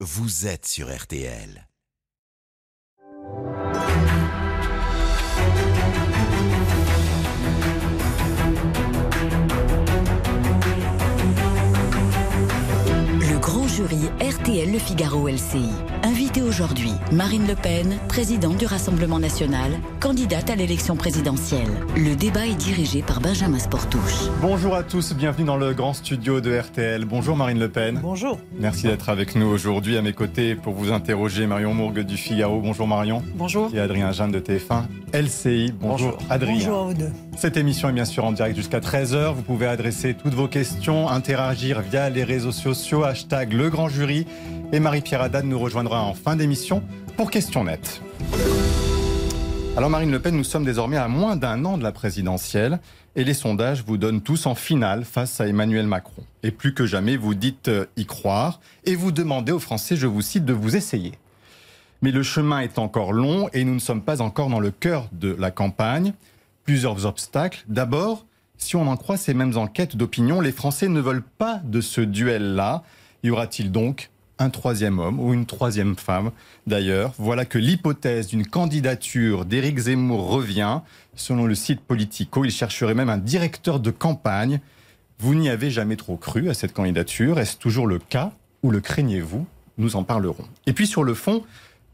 vous êtes sur RTL. Jury RTL Le Figaro LCI. Invité aujourd'hui, Marine Le Pen, présidente du Rassemblement national, candidate à l'élection présidentielle. Le débat est dirigé par Benjamin Sportouche. Bonjour à tous, bienvenue dans le grand studio de RTL. Bonjour Marine Le Pen. Bonjour. Merci d'être avec nous aujourd'hui à mes côtés pour vous interroger Marion Mourgue du Figaro. Bonjour Marion. Bonjour. Et Adrien Jeanne de TF1 LCI. Bonjour, Adrien. Bonjour à vous deux. Cette émission est bien sûr en direct jusqu'à 13h. Vous pouvez adresser toutes vos questions, interagir via les réseaux sociaux, hashtag le grand jury. Et Marie-Pierre Haddad nous rejoindra en fin d'émission pour Question Net. Alors Marine Le Pen, nous sommes désormais à moins d'un an de la présidentielle et les sondages vous donnent tous en finale face à Emmanuel Macron. Et plus que jamais, vous dites euh, y croire et vous demandez aux Français, je vous cite, de vous essayer. Mais le chemin est encore long et nous ne sommes pas encore dans le cœur de la campagne. Plusieurs obstacles. D'abord, si on en croit ces mêmes enquêtes d'opinion, les Français ne veulent pas de ce duel-là. Y aura-t-il donc un troisième homme ou une troisième femme? D'ailleurs. Voilà que l'hypothèse d'une candidature d'Éric Zemmour revient. Selon le site Politico, il chercherait même un directeur de campagne. Vous n'y avez jamais trop cru à cette candidature. Est-ce toujours le cas ou le craignez-vous? Nous en parlerons. Et puis sur le fond,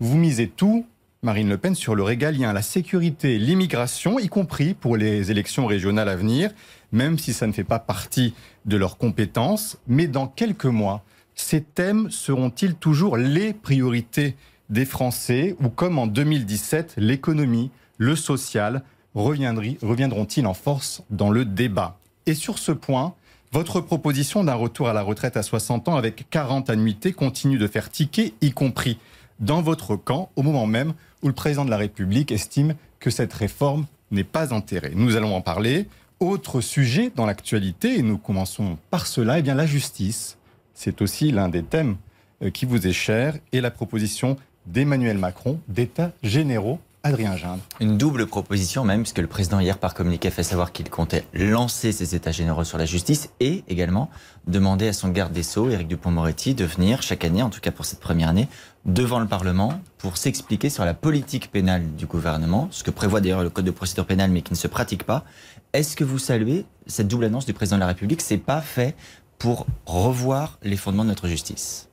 vous misez tout, Marine Le Pen, sur le régalien, la sécurité, l'immigration, y compris pour les élections régionales à venir, même si ça ne fait pas partie de leurs compétences. Mais dans quelques mois, ces thèmes seront-ils toujours les priorités des Français ou comme en 2017, l'économie, le social reviendront-ils en force dans le débat? Et sur ce point, votre proposition d'un retour à la retraite à 60 ans avec 40 annuités continue de faire tiquer, y compris dans votre camp, au moment même où le président de la République estime que cette réforme n'est pas enterrée. Nous allons en parler. Autre sujet dans l'actualité, et nous commençons par cela, eh bien la justice c'est aussi l'un des thèmes euh, qui vous est cher, et la proposition d'Emmanuel Macron d'États généraux. Adrien Gindre. Une double proposition même, puisque le président hier par communiqué a fait savoir qu'il comptait lancer ses états généraux sur la justice et également demander à son garde des Sceaux, Éric Dupont-Moretti, de venir chaque année, en tout cas pour cette première année, devant le Parlement pour s'expliquer sur la politique pénale du gouvernement, ce que prévoit d'ailleurs le Code de procédure pénale mais qui ne se pratique pas. Est-ce que vous saluez cette double annonce du président de la République? C'est pas fait pour revoir les fondements de notre justice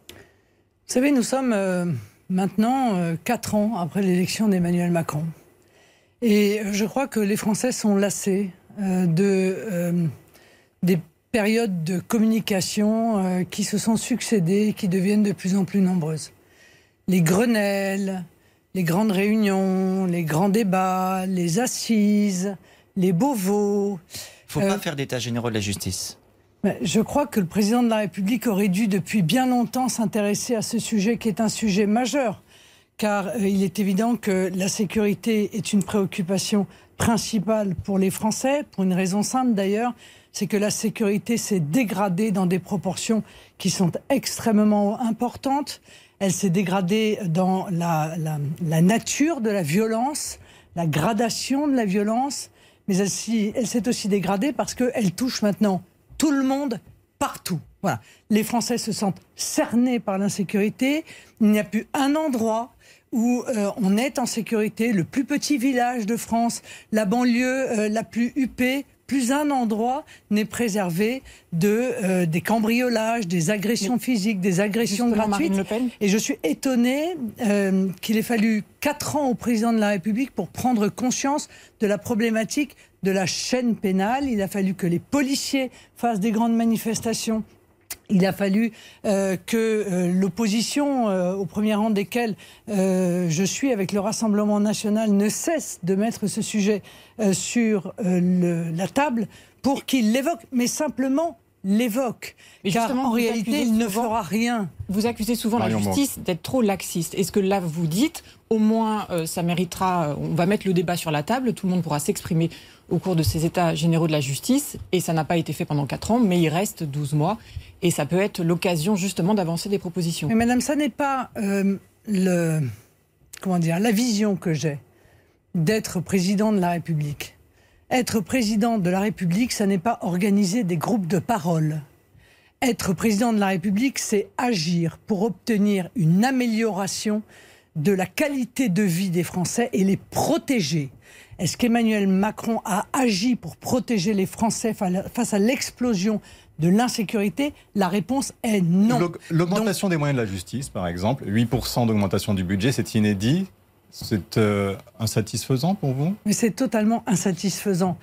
Vous savez, nous sommes euh, maintenant euh, quatre ans après l'élection d'Emmanuel Macron. Et je crois que les Français sont lassés euh, de, des périodes de communication qui se sont succédées et qui deviennent de plus en plus nombreuses. Les Grenelles, les grandes réunions, les grands débats, les assises, les Beauvaux. Il ne faut pas faire d'état généraux de la justice. Je crois que le président de la République aurait dû depuis bien longtemps s'intéresser à ce sujet qui est un sujet majeur, car euh, il est évident que la sécurité est une préoccupation principale pour les Français, pour une raison simple d'ailleurs, c'est que la sécurité s'est dégradée dans des proportions qui sont extrêmement importantes. Elle s'est dégradée dans la, la, la, nature de la violence, la gradation de la violence, mais elle s'est aussi dégradée parce qu'elle touche maintenant tout le monde partout. Voilà. Les Français se sentent cernés par l'insécurité. Il n'y a plus un endroit où euh, on est en sécurité. Le plus petit village de France, la banlieue euh, la plus huppée, plus un endroit n'est préservé de euh, des cambriolages, des agressions physiques, des agressions gratuites. Et je suis étonnée qu'il ait fallu quatre ans au président de la République pour prendre conscience de la problématique de la chaîne pénale. Il a fallu que les policiers fassent des grandes manifestations. Il a fallu euh, que euh, l'opposition, euh, au premier rang desquels je suis avec le Rassemblement national, ne cesse de mettre ce sujet sur la table pour qu'il l'évoque, mais simplement l'évoque. Car en réalité, il ne fera rien. Vous accusez souvent la justice d'être trop laxiste. Est-ce que là, vous dites, au moins, euh, ça méritera, euh, on va mettre le débat sur la table, tout le monde pourra s'exprimer au cours de ces états généraux de la justice, et ça n'a pas été fait pendant 4 ans, mais il reste 12 mois, et ça peut être l'occasion justement d'avancer des propositions. Mais madame, ça n'est pas euh, le, comment dire, la vision que j'ai d'être président de la République. Être président de la République, ça n'est pas organiser des groupes de parole. Être président de la République, c'est agir pour obtenir une amélioration de la qualité de vie des Français et les protéger. Est-ce qu'Emmanuel Macron a agi pour protéger les Français face à l'explosion de l'insécurité? La réponse est non. L'augmentation des moyens de la justice, par exemple, 8% d'augmentation du budget, c'est inédit? C'est euh, insatisfaisant pour vous? Mais c'est totalement insatisfaisant.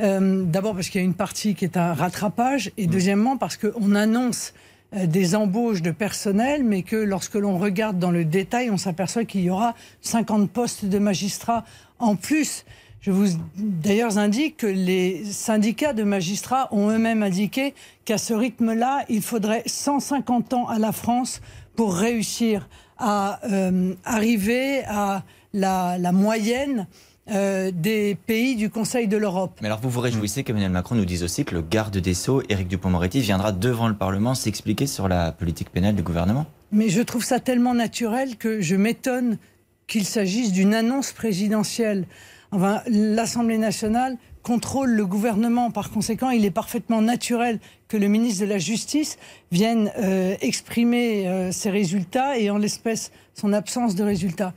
Euh, d'abord parce qu'il y a une partie qui est un rattrapage, et mm. deuxièmement parce qu'on annonce des embauches de personnel, mais que lorsque l'on regarde dans le détail, on s'aperçoit qu'il y aura 50 postes de magistrats en plus. Je vous d'ailleurs indique que les syndicats de magistrats ont eux-mêmes indiqué qu'à ce rythme-là, il faudrait 150 ans à la France pour réussir à euh, arriver à la, la moyenne euh, des pays du Conseil de l'Europe. Mais alors vous vous réjouissez qu'Emmanuel Macron nous dise aussi que le garde des Sceaux, Éric Dupond-Moretti, viendra devant le Parlement s'expliquer sur la politique pénale du gouvernement? Mais je trouve ça tellement naturel que je m'étonne qu'il s'agisse d'une annonce présidentielle. Enfin, l'Assemblée nationale contrôle le gouvernement. Par conséquent, il est parfaitement naturel que le ministre de la Justice vienne euh, exprimer euh, ses résultats et en l'espèce son absence de résultats.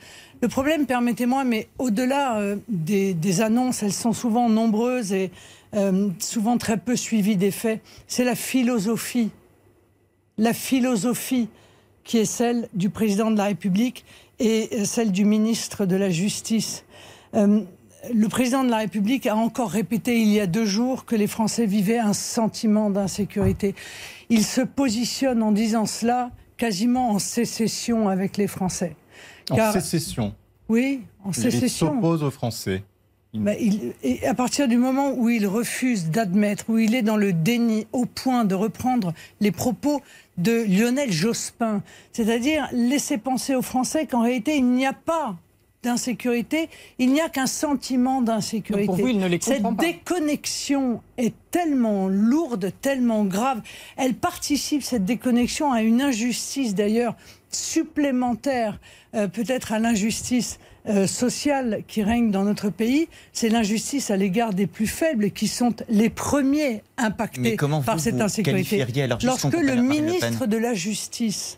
Le problème, permettez-moi, mais au-delà euh, des, annonces, elles sont souvent nombreuses et souvent très peu suivies des faits, c'est la philosophie. La philosophie qui est celle du président de la République et celle du ministre de la Justice le président de la République a encore répété il y a deux jours que les Français vivaient un sentiment d'insécurité. Il se positionne en disant cela quasiment en sécession avec les Français. En sécession Oui, en sécession. Il s'oppose aux Français. et à partir du moment où il refuse d'admettre, où il est dans le déni au point de reprendre les propos de Lionel Jospin, c'est-à-dire laisser penser aux Français qu'en réalité il n'y a pas d'insécurité, il n'y a qu'un sentiment d'insécurité. Pour vous, il ne les Cette déconnexion est tellement lourde, tellement grave. Elle participe, cette déconnexion, à une injustice d'ailleurs supplémentaire, euh, peut-être à l'injustice euh, sociale qui règne dans notre pays. C'est l'injustice à l'égard des plus faibles qui sont les premiers impactés par cette insécurité. Lorsque le ministre de la Justice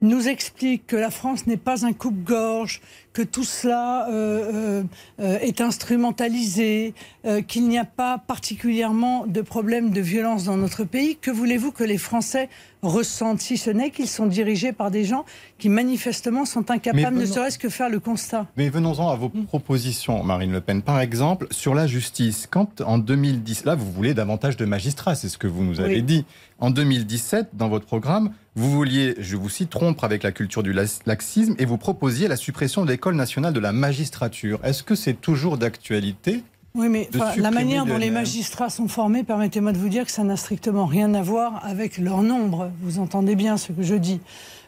nous explique que la France n'est pas un coupe-gorge, que tout cela euh, euh, est instrumentalisé, euh, qu'il n'y a pas particulièrement de problème de violence dans notre pays. Que voulez-vous que les Français ressentent, si ce n'est qu'ils sont dirigés par des gens qui manifestement sont incapables ne serait-ce que faire le constat? Mais venons-en à vos propositions, Marine Le Pen. Par exemple, sur la justice, quand en 2010, là vous voulez davantage de magistrats, c'est ce que vous nous avez dit. En 2017, dans votre programme, vous vouliez, je vous cite, rompre avec la culture du laxisme et vous proposiez la suppression de l'École nationale de la magistrature. Est-ce que c'est toujours d'actualité oui, mais la manière dont les magistrats sont formés, permettez-moi de vous dire que ça n'a strictement rien à voir avec leur nombre. Vous entendez bien ce que je dis.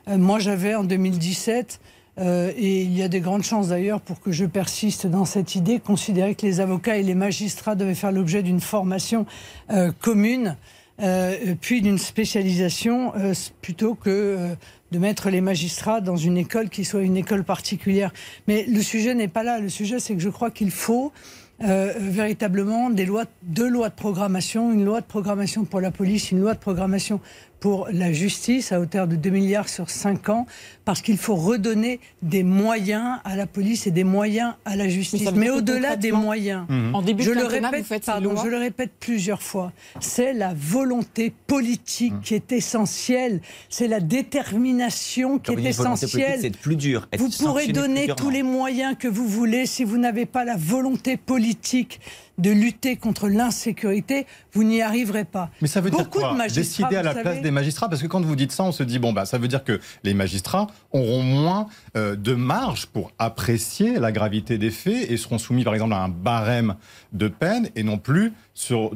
Euh, moi, j'avais en 2017, euh, et il y a des grandes chances d'ailleurs pour que je persiste dans cette idée, considérer que les avocats et les magistrats devaient faire l'objet d'une formation euh, commune. Euh, puis d'une spécialisation euh, plutôt que euh, de mettre les magistrats dans une école qui soit une école particulière. Mais le sujet n'est pas là. Le sujet, c'est que je crois qu'il faut véritablement des lois, deux lois de programmation, une loi de programmation pour la police, une loi de programmation pour la justice à hauteur de 2 milliards sur 5 ans, parce qu'il faut redonner des moyens à la police et des moyens à la justice. Mais, au-delà des moyens, en début je, le répète, pardon, je le répète plusieurs fois, c'est la volonté politique mmh. qui est essentielle, c'est la détermination qui est essentielle. C'est plus dur. vous pourrez donner tous les moyens que vous voulez si vous n'avez pas la volonté politique de lutter contre l'insécurité, vous n'y arriverez pas. Mais ça veut dire quoi Décider à la place des magistrats Parce que quand vous dites ça, on se dit, bon, bah, ça veut dire que les magistrats auront moins euh, de marge pour apprécier la gravité des faits et seront soumis, par exemple, à un barème de peine et non plus sur,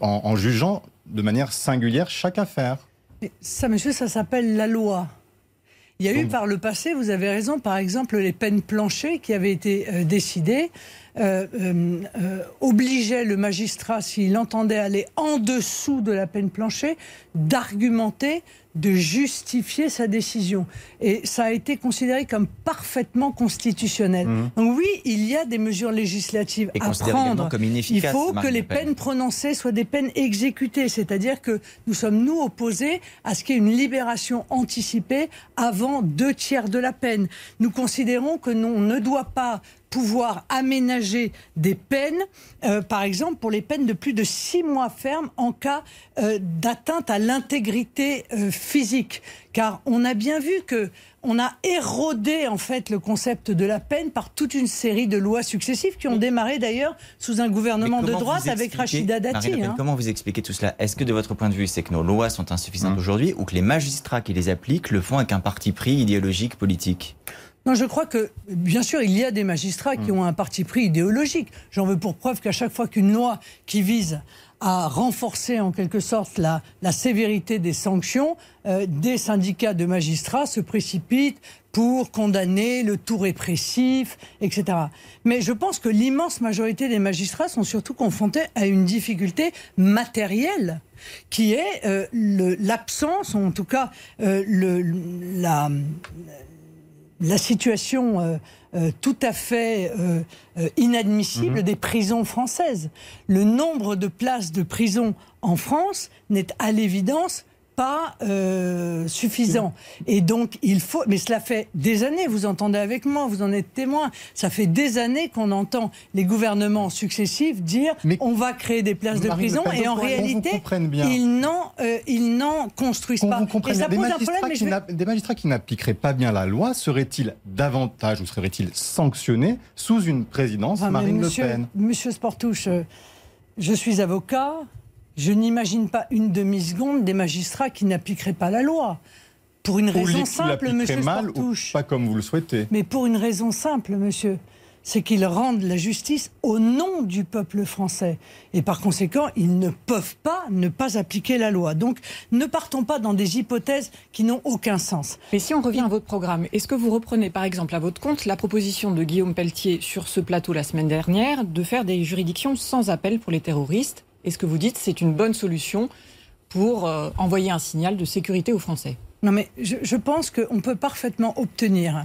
en, jugeant de manière singulière chaque affaire. ça, monsieur, ça s'appelle la loi. Il y a eu par le passé, vous avez raison, par exemple, les peines planchées qui avaient été euh, décidées. Euh, euh, obligeait le magistrat, s'il entendait aller en dessous de la peine planchée, d'argumenter de justifier sa décision. Et ça a été considéré comme parfaitement constitutionnel. Mmh. Donc oui, il y a des mesures législatives à prendre. Comme il faut que les peines prononcées soient des peines exécutées, c'est-à-dire que nous sommes nous opposés à ce qu'il y ait une libération anticipée avant deux tiers de la peine. Nous considérons que l'on ne doit pas pouvoir aménager des peines, euh, par exemple pour les peines de plus de six mois ferme en cas euh, d'atteinte à l'intégrité euh, physique. Car on a bien vu que on a érodé en fait le concept de la peine par toute une série de lois successives qui ont démarré d'ailleurs sous un gouvernement de droite avec Rachida Dati. Hein. Comment vous expliquez tout cela? Est-ce que de votre point de vue, c'est que nos lois sont insuffisantes mmh. aujourd'hui ou que les magistrats qui les appliquent le font avec un parti pris idéologique politique? Non, je crois que, bien sûr, il y a des magistrats qui mm. ont un parti pris idéologique. J'en veux pour preuve qu'à chaque fois qu'une loi qui vise à renforcer en quelque sorte la, la sévérité des sanctions, euh, des syndicats de magistrats se précipitent pour condamner le tout répressif, etc. Mais je pense que l'immense majorité des magistrats sont surtout confrontés à une difficulté matérielle qui est euh, l'absence, ou en tout cas euh, le, la, la situation euh, euh, tout à fait euh, inadmissible mhm. des prisons françaises. Le nombre de places de prison en France n'est à l'évidence pas euh, suffisant. Et donc, il faut. Mais cela fait des années, vous entendez avec moi, vous en êtes témoin. Ça fait des années qu'on entend les gouvernements successifs dire on va créer des places de prison, et en réalité, ils n'en, euh, ils n'en construisent pas. et ça des, pose magistrats un problème, des magistrats qui n'appliqueraient pas bien la loi seraient-ils davantage ou seraient-ils sanctionnés sous une présidence Marine Le Pen? Monsieur Sportouche, euh, je suis avocat. Je n'imagine pas une demi-seconde des magistrats qui n'appliqueraient pas la loi. Pour une raison simple, monsieur mal, Ou pas comme vous le souhaitez. Mais pour une raison simple, monsieur c'est qu'ils rendent la justice au nom du peuple français. Et par conséquent, ils ne peuvent pas ne pas appliquer la loi. Donc, ne partons pas dans des hypothèses qui n'ont aucun sens. Mais si on revient à votre programme, est-ce que vous reprenez par exemple à votre compte la proposition de Guillaume Pelletier sur ce plateau la semaine dernière de faire des juridictions sans appel pour les terroristes et ce que vous dites, c'est une bonne solution pour euh, envoyer un signal de sécurité aux Français. Non, mais je, pense qu'on peut parfaitement obtenir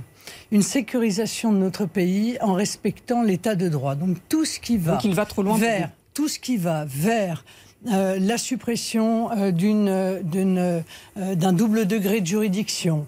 une sécurisation de notre pays en respectant l'état de droit. Donc tout ce qui va, va trop loin vers tout ce qui va vers euh, la suppression euh, euh, d'un double degré de juridiction,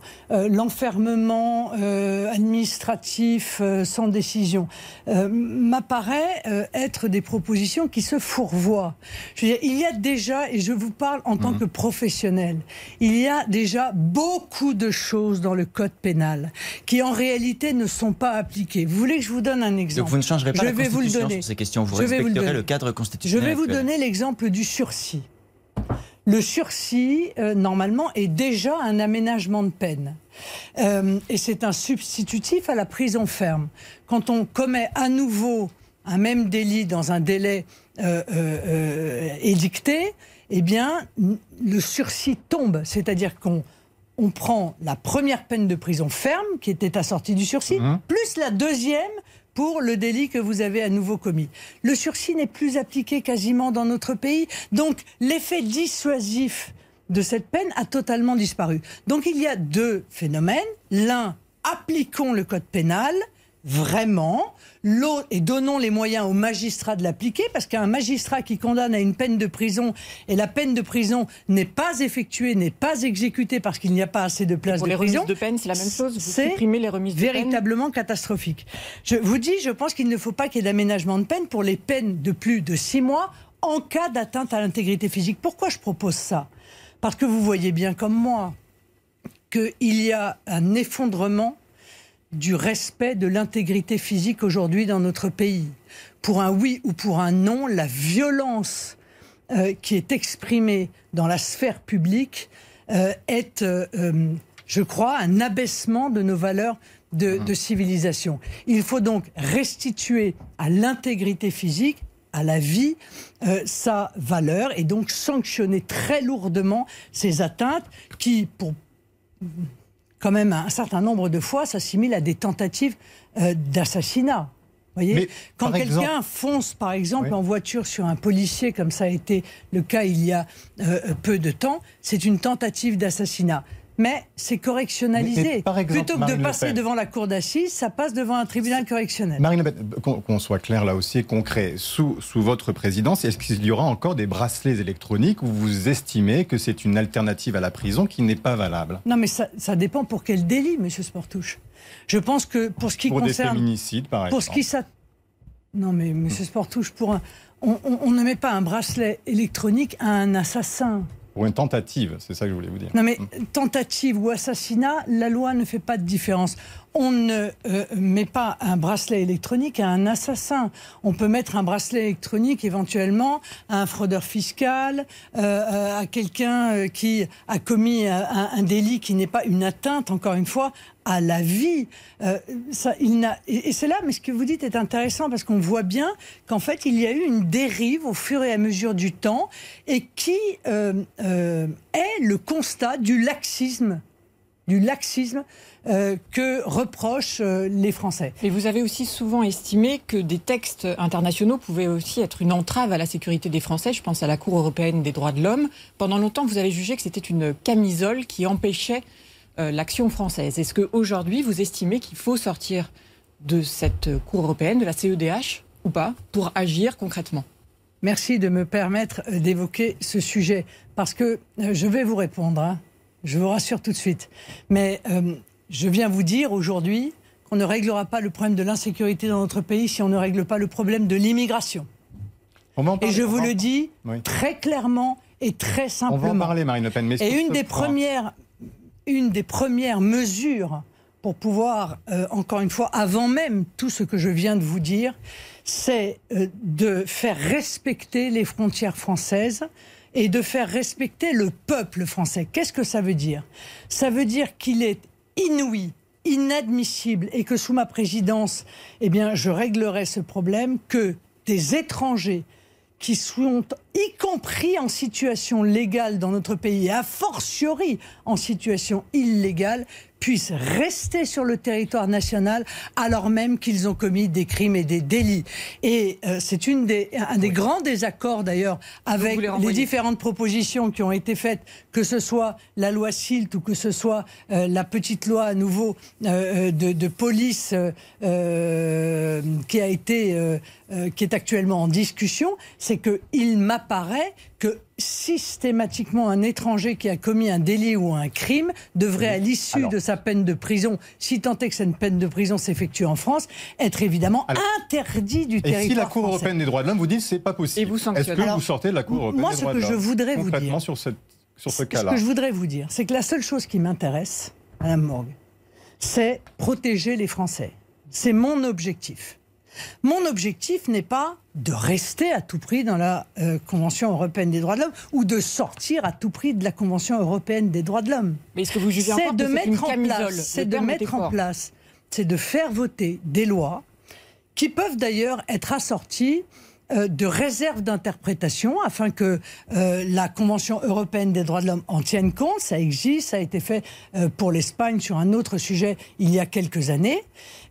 l'enfermement administratif sans décision, m'apparaît être des propositions qui se fourvoient. Je veux dire, il y a déjà, et je vous parle en tant mmh. que professionnel, il y a déjà beaucoup de choses dans le code pénal qui en réalité ne sont pas appliquées. Vous voulez que je vous donne un exemple Donc vous ne changerez pas je la vais vous le donner. sur ces questions, vous respecterez le, cadre constitutionnel. Je vais vous donner l'exemple du sursis. Le sursis, euh, normalement, est déjà un aménagement de peine. Euh, et c'est un substitutif à la prison ferme. Quand on commet à nouveau un même délit dans un délai euh, édicté, eh bien, le sursis tombe. C'est-à-dire qu'on on prend la première peine de prison ferme, qui était assortie du sursis, mmh. plus la deuxième pour le délit que vous avez à nouveau commis. Le sursis n'est plus appliqué quasiment dans notre pays, donc l'effet dissuasif de cette peine a totalement disparu. Donc il y a deux phénomènes. L'un, appliquons le code pénal, vraiment, et donnons les moyens aux magistrats de l'appliquer, parce qu'un magistrat qui condamne à une peine de prison et la peine de prison n'est pas effectuée, n'est pas exécutée parce qu'il n'y a pas assez de places pour de les prison. de peine, c'est la même chose. C'est les remises de véritablement catastrophique. Je vous dis, je pense qu'il ne faut pas qu'il y ait d'aménagement de peine pour les peines de plus de six mois en cas d'atteinte à l'intégrité physique. Pourquoi je propose ça? Parce que vous voyez bien comme moi qu'il y a un effondrement du respect de l'intégrité physique aujourd'hui dans notre pays. Pour un oui ou pour un non, la violence euh, qui est exprimée dans la sphère publique euh, est, euh, je crois, un abaissement de nos valeurs de, mmh. de civilisation. Il faut donc restituer à l'intégrité physique à la vie sa valeur et donc sanctionner très lourdement ces atteintes qui, pour quand même un certain nombre de fois s'assimile à des tentatives euh, d'assassinat. voyez Quand quelqu'un fonce, par exemple, en voiture sur un policier, comme ça a été le cas il y a euh, peu de temps, c'est une tentative d'assassinat mais c'est correctionnalisé. Plutôt que de passer devant la cour d'assises, ça passe devant un tribunal correctionnel. Marine Le Pen, qu'on soit clair là aussi, concret, sous, sous votre présidence, est-ce qu'il y aura encore des bracelets électroniques où vous estimez que c'est une alternative à la prison qui n'est pas valable? Non, mais ça, ça, dépend pour quel délit, Monsieur Sportouche. Je pense que pour ce qui pour concerne... Pour des féminicides, par exemple. Pour ce qui ça... Non, mais Monsieur Sportouche, pour un... on, on ne met pas un bracelet électronique à un assassin. Ou une tentative, c'est ça que je voulais vous dire. Non mais tentative ou assassinat, la loi ne fait pas de différence. On ne euh, met pas un bracelet électronique à un assassin. On peut mettre un bracelet électronique éventuellement à un fraudeur fiscal, euh, euh à quelqu'un euh, qui a commis un, délit qui n'est pas une atteinte, encore une fois, à la vie. Euh, ça, il et, et c'est là, mais ce que vous dites est intéressant parce qu'on voit bien qu'en fait, il y a eu une dérive au fur et à mesure du temps et qui euh, est le constat du laxisme, du laxisme euh, que reprochent euh, les Français. Et vous avez aussi souvent estimé que des textes internationaux pouvaient aussi être une entrave à la sécurité des Français. Je pense à la Cour européenne des droits de l'homme. Pendant longtemps, vous avez jugé que c'était une camisole qui empêchait euh, l'action française. Est-ce qu'aujourd'hui, vous estimez qu'il faut sortir de cette Cour européenne, de la CEDH, ou pas, pour agir concrètement? Merci de me permettre d'évoquer ce sujet, parce que je vais vous répondre, hein. Je vous rassure tout de suite. Mais je viens vous dire aujourd'hui qu'on ne réglera pas le problème de l'insécurité dans notre pays si on ne règle pas le problème de l'immigration. Et je vous le dis très clairement et très simplement. On va en parler, Marine Le Pen. et une des premières une des premières mesures pour pouvoir, euh, encore une fois, avant même tout ce que je viens de vous dire, c'est euh, de faire respecter les frontières françaises et de faire respecter le peuple français. Qu'est-ce que ça veut dire? Ça veut dire qu'il est inouï, inadmissible et que sous ma présidence, eh je réglerai ce problème que des étrangers qui sont y compris en situation légale dans notre pays, et a fortiori en situation illégale, puissent rester sur le territoire national alors même qu'ils ont commis des crimes et des délits. Et euh, c'est une des, un des grands désaccords d'ailleurs avec les, différentes propositions qui ont été faites, que ce soit la loi SILT ou que ce soit euh, la petite loi à nouveau euh, de, de, police qui a été, qui est actuellement en discussion, c'est qu'il m'apparaît que systématiquement un étranger qui a commis un délit ou un crime devrait, à l'issue de sa peine de prison, si tant est que cette peine de prison s'effectue en France, être évidemment interdit du territoire. Et si la Cour européenne des droits de l'homme vous dit que c'est pas possible, est-ce que vous sortez de la Cour européenne des droits de l'homme Moi, ce que je voudrais vous dire, sur, ce, sur ce cas-là, ce que je voudrais vous dire, c'est que la seule chose qui m'intéresse, Madame Morgue, c'est protéger les Français. C'est mon objectif. Mon objectif n'est pas de rester à tout prix dans la euh, Convention européenne des droits de l'homme ou de sortir à tout prix de la Convention européenne des droits de l'homme. Mais est-ce que vous jugez C'est de, mettre en place, c'est de mettre en place, c'est de faire voter des lois qui peuvent d'ailleurs être assorties de réserves d'interprétation afin que euh, la Convention européenne des droits de l'homme en tienne compte. Ça existe, ça a été fait euh, pour l'Espagne sur un autre sujet il y a quelques années.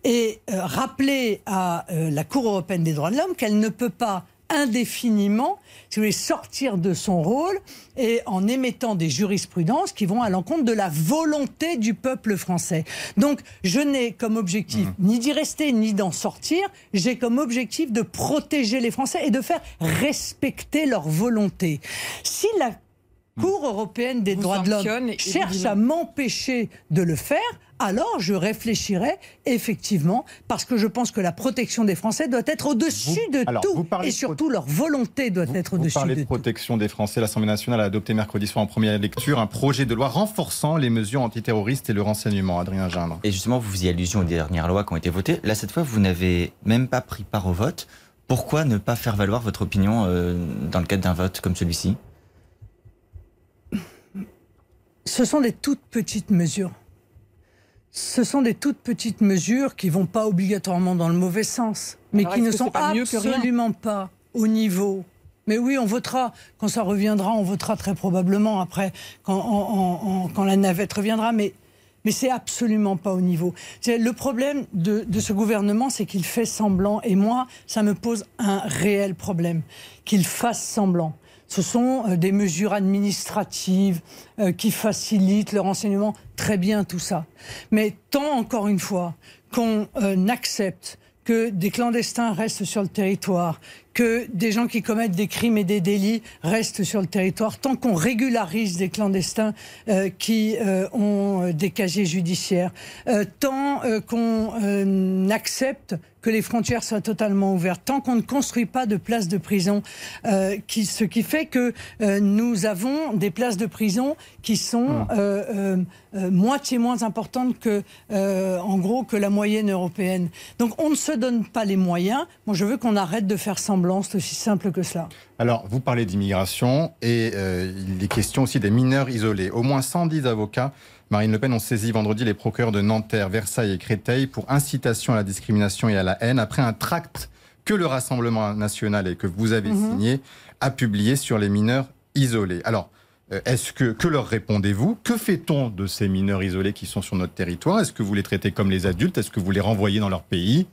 Et rappeler à la Cour européenne des droits de l'homme qu'elle ne peut pas indéfiniment, si vous voulez, sortir de son rôle et en émettant des jurisprudences qui vont à l'encontre de la volonté du peuple français. Donc, je n'ai comme objectif mmh. ni d'y rester ni d'en sortir, j'ai comme objectif de protéger les Français et de faire respecter leur volonté. Si la Cour européenne des droits de l'homme cherche à m'empêcher de le faire, alors je réfléchirai effectivement, parce que je pense que la protection des Français doit être au-dessus de tout, et surtout leur volonté doit être au-dessus de tout. Vous parlez de protection des Français. L'Assemblée nationale a adopté mercredi soir en première lecture un projet de loi renforçant les mesures antiterroristes et le renseignement. Adrien Gindre. Et justement, vous faisiez allusion aux dernières lois qui ont été votées. Là, cette fois, vous n'avez même pas pris part au vote. Pourquoi ne pas faire valoir votre opinion euh, dans le cadre d'un vote comme celui-ci? Ce sont des toutes petites mesures ce sont des toutes petites mesures qui vont pas obligatoirement dans le mauvais sens, mais qui ne sont absolument pas au niveau. Mais oui, on votera. Quand ça reviendra, on votera très probablement après, quand, quand la navette reviendra. Mais mais c'est absolument pas au niveau. Le problème de, de ce gouvernement, c'est qu'il fait semblant, et moi, ça me pose un réel problème, qu'il fasse semblant. Ce sont euh, des mesures administratives euh, qui facilitent le renseignement. Très bien tout ça. Mais tant, encore une fois, qu'on euh, accepte que des clandestins restent sur le territoire, que des gens qui commettent des crimes et des délits restent sur le territoire, tant qu'on régularise des clandestins euh, qui euh, ont euh, des casiers judiciaires, tant qu'on accepte que les frontières soient totalement ouvertes, tant qu'on ne construit pas de places de prison, qui, ce qui fait que nous avons des places de prison qui sont mmh. moitié moins importantes que, en gros, que la moyenne européenne. Donc on ne se donne pas les moyens. Moi, je veux qu'on arrête de faire semblant c'est aussi simple que cela. Alors, vous parlez d'immigration et euh, il est question aussi des mineurs isolés. Au moins 110 avocats, Marine Le Pen, ont saisi vendredi les procureurs de Nanterre, Versailles et Créteil pour incitation à la discrimination et à la haine après un tract que le Rassemblement national et que vous avez mhm. signé a publié sur les mineurs isolés. Alors, euh, est-ce que, que leur répondez-vous? Que fait-on de ces mineurs isolés qui sont sur notre territoire? Est-ce que vous les traitez comme les adultes? Est-ce que vous les renvoyez dans leur pays?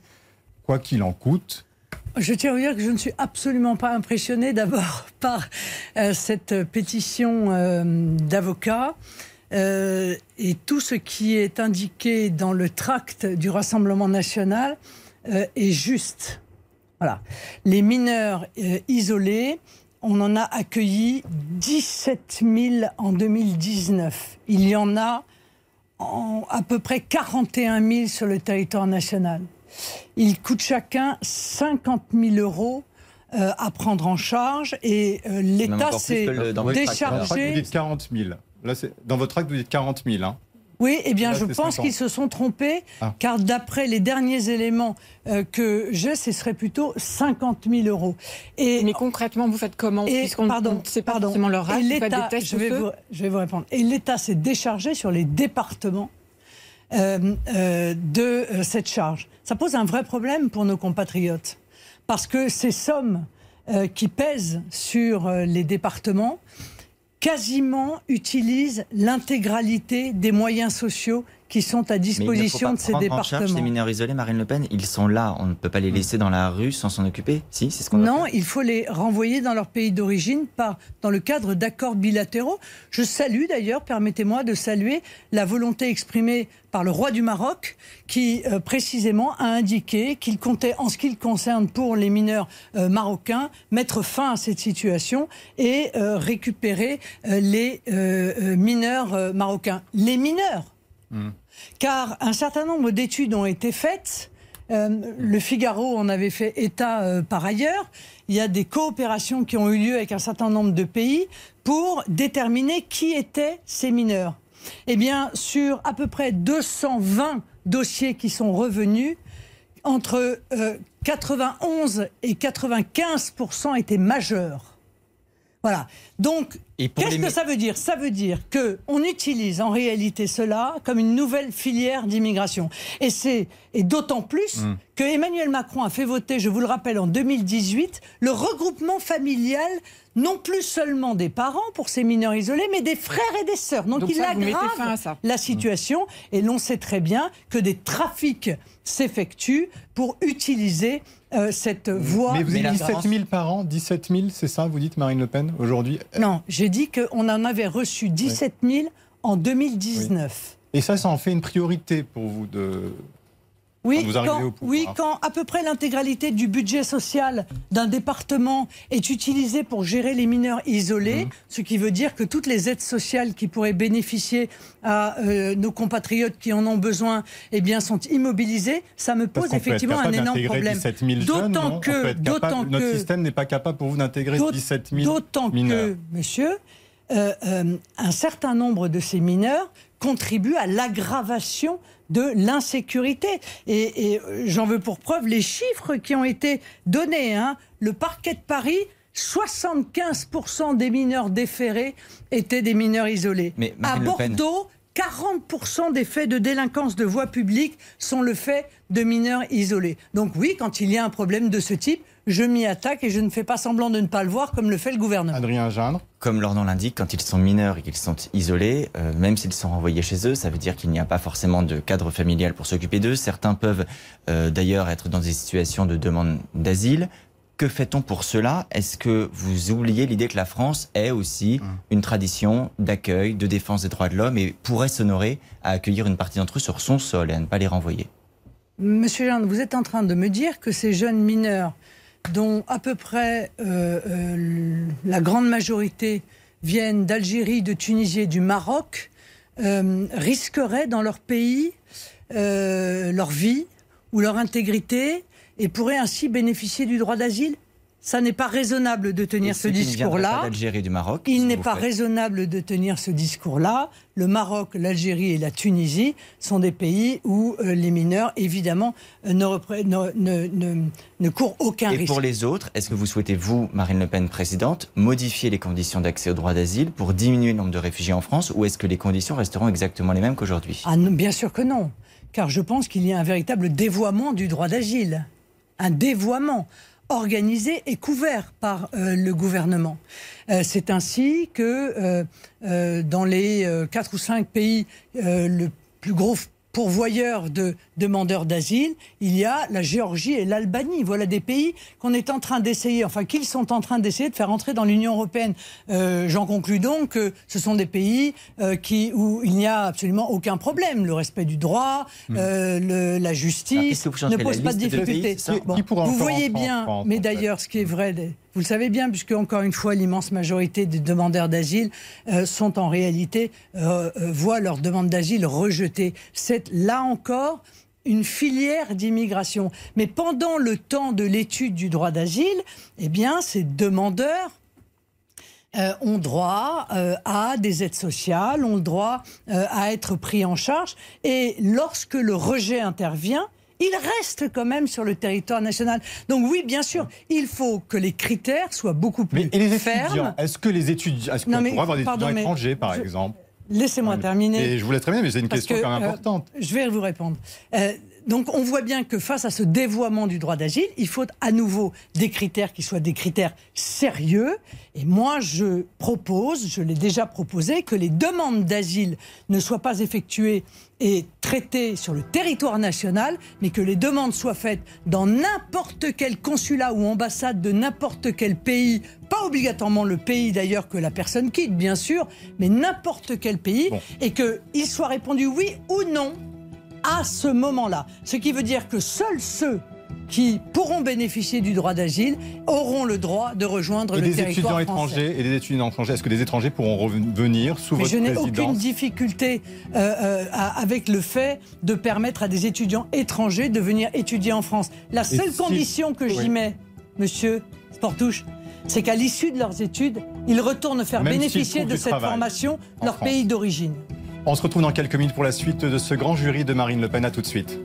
Quoi qu'il en coûte, je tiens à dire que je ne suis absolument pas impressionnée d'abord par euh, cette pétition euh, d'avocats. Euh, et tout ce qui est indiqué dans le tract du Rassemblement national est juste. Voilà. Les mineurs isolés, on en a accueilli 17 000 en 2019. Il y en a à peu près 41 000 sur le territoire national. Ils coûtent chacun 50 000 euros euh, à prendre en charge et euh, l'État s'est déchargé. Vous dites 40 000. Là, dans votre acte, vous dites 40 000. Hein. Oui, eh bien, je pense qu'ils se sont trompés, ah. car d'après les derniers éléments euh, que j'ai, ce serait plutôt 50 000 euros. Et, Mais concrètement, vous faites comment et, Pardon, c'est pardon. leur et l'État, je, vais vous, je vais vous répondre. Et l'État s'est déchargé sur les départements euh, euh, de euh, cette charge. Ça pose un vrai problème pour nos compatriotes, parce que ces sommes qui pèsent sur les départements quasiment utilisent l'intégralité des moyens sociaux qui sont à disposition de ces départements. En ces mineurs isolés, Marine Le Pen, ils sont là. On ne peut pas les laisser dans la rue sans s'en occuper. Si, c'est ce qu'on. Non, il faut les renvoyer dans leur pays d'origine par dans le cadre d'accords bilatéraux. Je salue d'ailleurs, permettez-moi de saluer la volonté exprimée par le roi du Maroc, qui euh, précisément a indiqué qu'il comptait, en ce qui le concerne pour les mineurs euh, marocains, mettre fin à cette situation et euh, récupérer les mineurs marocains. Les mineurs car un certain nombre d'études ont été faites. Euh, le Figaro en avait fait état euh, par ailleurs. Il y a des coopérations qui ont eu lieu avec un certain nombre de pays pour déterminer qui étaient ces mineurs. Eh bien, sur à peu près 220 dossiers qui sont revenus, entre 91 euh, et 95 étaient majeurs. Voilà. Donc, qu'est-ce que ça veut dire? Ça veut dire que on utilise en réalité cela comme une nouvelle filière d'immigration. Et c'est et d'autant plus hmm. que Emmanuel Macron a fait voter, je vous le rappelle, en 2018, le regroupement familial non plus seulement des parents pour ces mineurs isolés, mais des frères et des sœurs. Donc, il aggrave la situation. Et l'on sait très bien que des trafics s'effectuent pour utiliser euh, cette voie. Mais vous avez 17 000 par an, 17 000, c'est ça, vous dites Marine Le Pen, aujourd'hui? Non, j'ai dit qu'on en avait reçu 17 000 en 2019. Et ça, ça en fait une priorité pour vous de, oui, quand, oui, quand à peu près l'intégralité du budget social d'un département est utilisée pour gérer les mineurs isolés, mhm. ce qui veut dire que toutes les aides sociales qui pourraient bénéficier à euh, nos compatriotes qui en ont besoin, eh bien, sont immobilisées, ça me pose effectivement un énorme problème. D'autant que, d'autant que notre système n'est pas capable pour vous d'intégrer 17 000 D'autant que, monsieur, euh, euh, un certain nombre de ces mineurs contribuent à l'aggravation de l'insécurité. Et, euh, j'en veux pour preuve les chiffres qui ont été donnés. Hein. Le parquet de Paris 75% des mineurs déférés étaient des mineurs isolés. Mais à Bordeaux, 40% des faits de délinquance de voie publique sont le fait de mineurs isolés. Donc oui, quand il y a un problème de ce type, je m'y attaque et je ne fais pas semblant de ne pas le voir comme le fait le gouvernement. Adrien Gindre Comme leur nom l'indique, quand ils sont mineurs et qu'ils sont isolés, euh, même s'ils sont renvoyés chez eux, ça veut dire qu'il n'y a pas forcément de cadre familial pour s'occuper d'eux. Certains peuvent euh, d'ailleurs être dans des situations de demande d'asile. Que fait-on pour cela? Est-ce que vous oubliez l'idée que la France est aussi hum. une tradition d'accueil, de défense des droits de l'homme et pourrait s'honorer à accueillir une partie d'entre eux sur son sol et à ne pas les renvoyer? Monsieur Jean, vous êtes en train de me dire que ces jeunes mineurs dont à peu près euh, euh, la grande majorité viennent d'Algérie, de Tunisie et du Maroc, euh, risqueraient dans leur pays leur vie ou leur intégrité et pourraient ainsi bénéficier du droit d'asile ça n'est pas raisonnable de tenir ce discours-là. du Maroc. Il n'est pas raisonnable de tenir ce discours-là. Le Maroc, l'Algérie et la Tunisie sont des pays où euh, les mineurs, évidemment, euh, ne, ne, courent aucun risque. Et pour les autres, est-ce que vous souhaitez, vous, Marine Le Pen, présidente, modifier les conditions d'accès au droit d'asile pour diminuer le nombre de réfugiés en France ou est-ce que les conditions resteront exactement les mêmes qu'aujourd'hui? Ah, Bien sûr que non. Car je pense qu'il y a un véritable dévoiement du droit d'asile. Un dévoiement organisé et couvert par euh, le gouvernement. Euh, c'est ainsi que euh, dans les quatre ou cinq pays, le plus gros pourvoyeurs de demandeurs d'asile, il y a la Géorgie et l'Albanie. Voilà des pays qu'on est en train d'essayer, enfin qu'ils sont en train d'essayer de faire entrer dans l'Union européenne. Euh, j'en conclus donc que ce sont des pays euh, qui, où il n'y a absolument aucun problème. Le respect du droit, hmm. euh, la justice ne pose pas de difficultés. vous voyez bien, mais d'ailleurs, ce qui est vrai, vous le savez bien, puisque encore une fois, l'immense majorité des demandeurs d'asile sont en réalité voient leur demande d'asile rejetée. C'est là encore une filière d'immigration. Mais pendant le temps de l'étude du droit d'asile, eh bien, ces demandeurs euh, ont droit euh, à des aides sociales, ont le droit euh, à être pris en charge. Et lorsque le rejet intervient, il reste quand même sur le territoire national. Donc oui, bien sûr, il faut que les critères soient beaucoup plus mais et les fermes. Est-ce que les étudiants, est-ce qu'on pourrait avoir des étudiants étrangers, par exemple? Laissez-moi terminer. Et je vous laisse terminer, mais c'est une question quand même importante. je vais vous répondre. Donc on voit bien que face à ce dévoiement du droit d'asile, il faut à nouveau des critères qui soient des critères sérieux. Et moi, je propose, je l'ai déjà proposé, que les demandes d'asile ne soient pas effectuées et traitées sur le territoire national, mais que les demandes soient faites dans n'importe quel consulat ou ambassade de n'importe quel pays, pas obligatoirement le pays d'ailleurs que la personne quitte, bien sûr, mais n'importe quel pays, et qu'il soit répondu oui ou non à ce moment-là. Ce qui veut dire que seuls ceux qui pourront bénéficier du droit d'asile auront le droit de rejoindre le territoire étudiants étrangers et des étudiants étrangers. Est-ce que des étrangers pourront revenir sous Mais votre je n'ai aucune difficulté euh, euh, avec le fait de permettre à des étudiants étrangers de venir étudier en France. La seule condition que j'y mets, Monsieur Sportouche, c'est qu'à l'issue de leurs études, ils retournent faire bénéficier de cette formation leur pays d'origine. On se retrouve dans quelques minutes pour la suite de ce grand jury de Marine Le Pen. À tout de suite.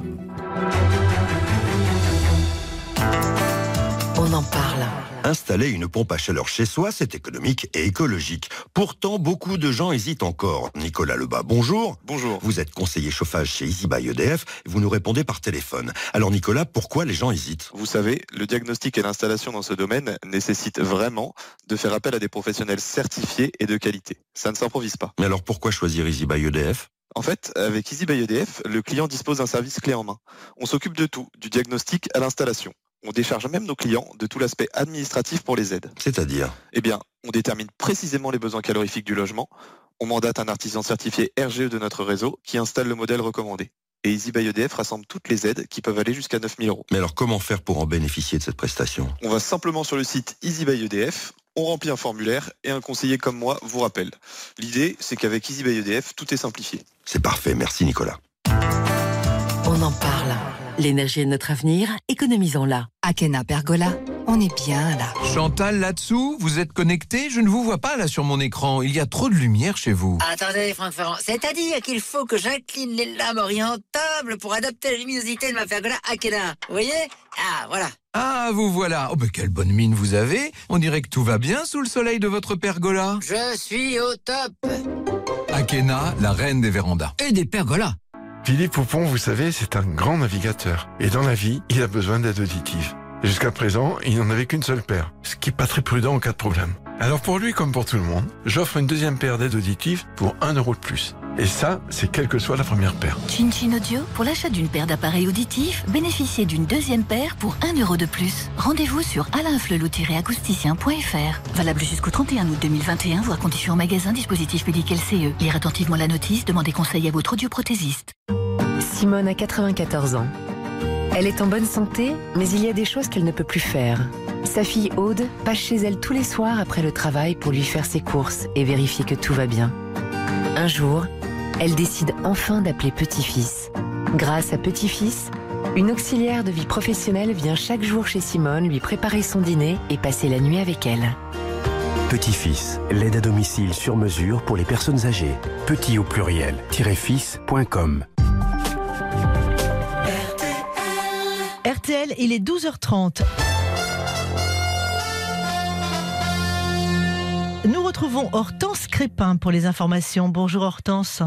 On en parle. Installer une pompe à chaleur chez soi, c'est économique et écologique. Pourtant, beaucoup de gens hésitent encore. Nicolas Lebas, bonjour. Bonjour. Vous êtes conseiller chauffage chez Easy by EDF. Vous nous répondez par téléphone. Alors Nicolas, pourquoi les gens hésitent? Vous savez, le diagnostic et l'installation dans ce domaine nécessitent vraiment de faire appel à des professionnels certifiés et de qualité. Ça ne s'improvise pas. Mais alors pourquoi choisir Easy by EDF en fait, avec Easy by EDF, le client dispose d'un service clé en main. On s'occupe de tout, du diagnostic à l'installation. On décharge même nos clients de tout l'aspect administratif pour les aides. C'est-à-dire Eh bien, on détermine précisément les besoins calorifiques du logement, on mandate un artisan certifié RGE de notre réseau qui installe le modèle recommandé. Et Easy by EDF rassemble toutes les aides qui peuvent aller jusqu'à 9000 euros. Mais alors comment faire pour en bénéficier de cette prestation? On va simplement sur le site Easy by EDF, on remplit un formulaire et un conseiller comme moi vous rappelle. L'idée, c'est qu'avec Easy by EDF, tout est simplifié. C'est parfait, merci Nicolas. On en parle. L'énergie est notre avenir, économisons-la. Akena Pergola, on est bien là. Chantal, là-dessous, vous êtes connecté Je ne vous vois pas là sur mon écran. Il y a trop de lumière chez vous. Attendez, Franck Ferrand. C'est-à-dire qu'il faut que j'incline les lames orientables pour adapter la luminosité de ma pergola Akena. Vous voyez? Ah, voilà. Ah, vous voilà. Oh, ben quelle bonne mine vous avez. On dirait que tout va bien sous le soleil de votre pergola. Je suis au top. Akena, la reine des vérandas. Et des pergolas. Philippe Poupon, vous savez, c'est un grand navigateur. Et dans la vie, il a besoin d'aide auditive. Jusqu'à présent, il n'en avait qu'une seule paire, ce qui n'est pas très prudent en cas de problème. Alors pour lui comme pour tout le monde, j'offre une deuxième paire d'aides auditives pour 1 euro de plus. Et ça, c'est quelle que soit la première paire. Chin Chin Audio, pour l'achat d'une paire d'appareils auditifs, bénéficiez d'une deuxième paire pour 1 euro de plus. Rendez-vous sur alainflelou-acousticien.fr. Valable jusqu'au 31 août 2021, voire conditions en magasin, dispositif public LCE. Lire attentivement la notice, demandez conseil à votre audioprothésiste. Simone a 94 ans. Elle est en bonne santé, mais il y a des choses qu'elle ne peut plus faire. Sa fille Aude passe chez elle tous les soirs après le travail pour lui faire ses courses et vérifier que tout va bien. Un jour, elle décide enfin d'appeler Petit-Fils. Grâce à Petit-Fils, une auxiliaire de vie professionnelle vient chaque jour chez Simone lui préparer son dîner et passer la nuit avec elle. Petit-Fils, l'aide à domicile sur mesure pour les personnes âgées. Petit au pluriel, fils.com. RTL, il est 12h30. Nous retrouvons Hortense Crépin pour les informations. Bonjour Hortense.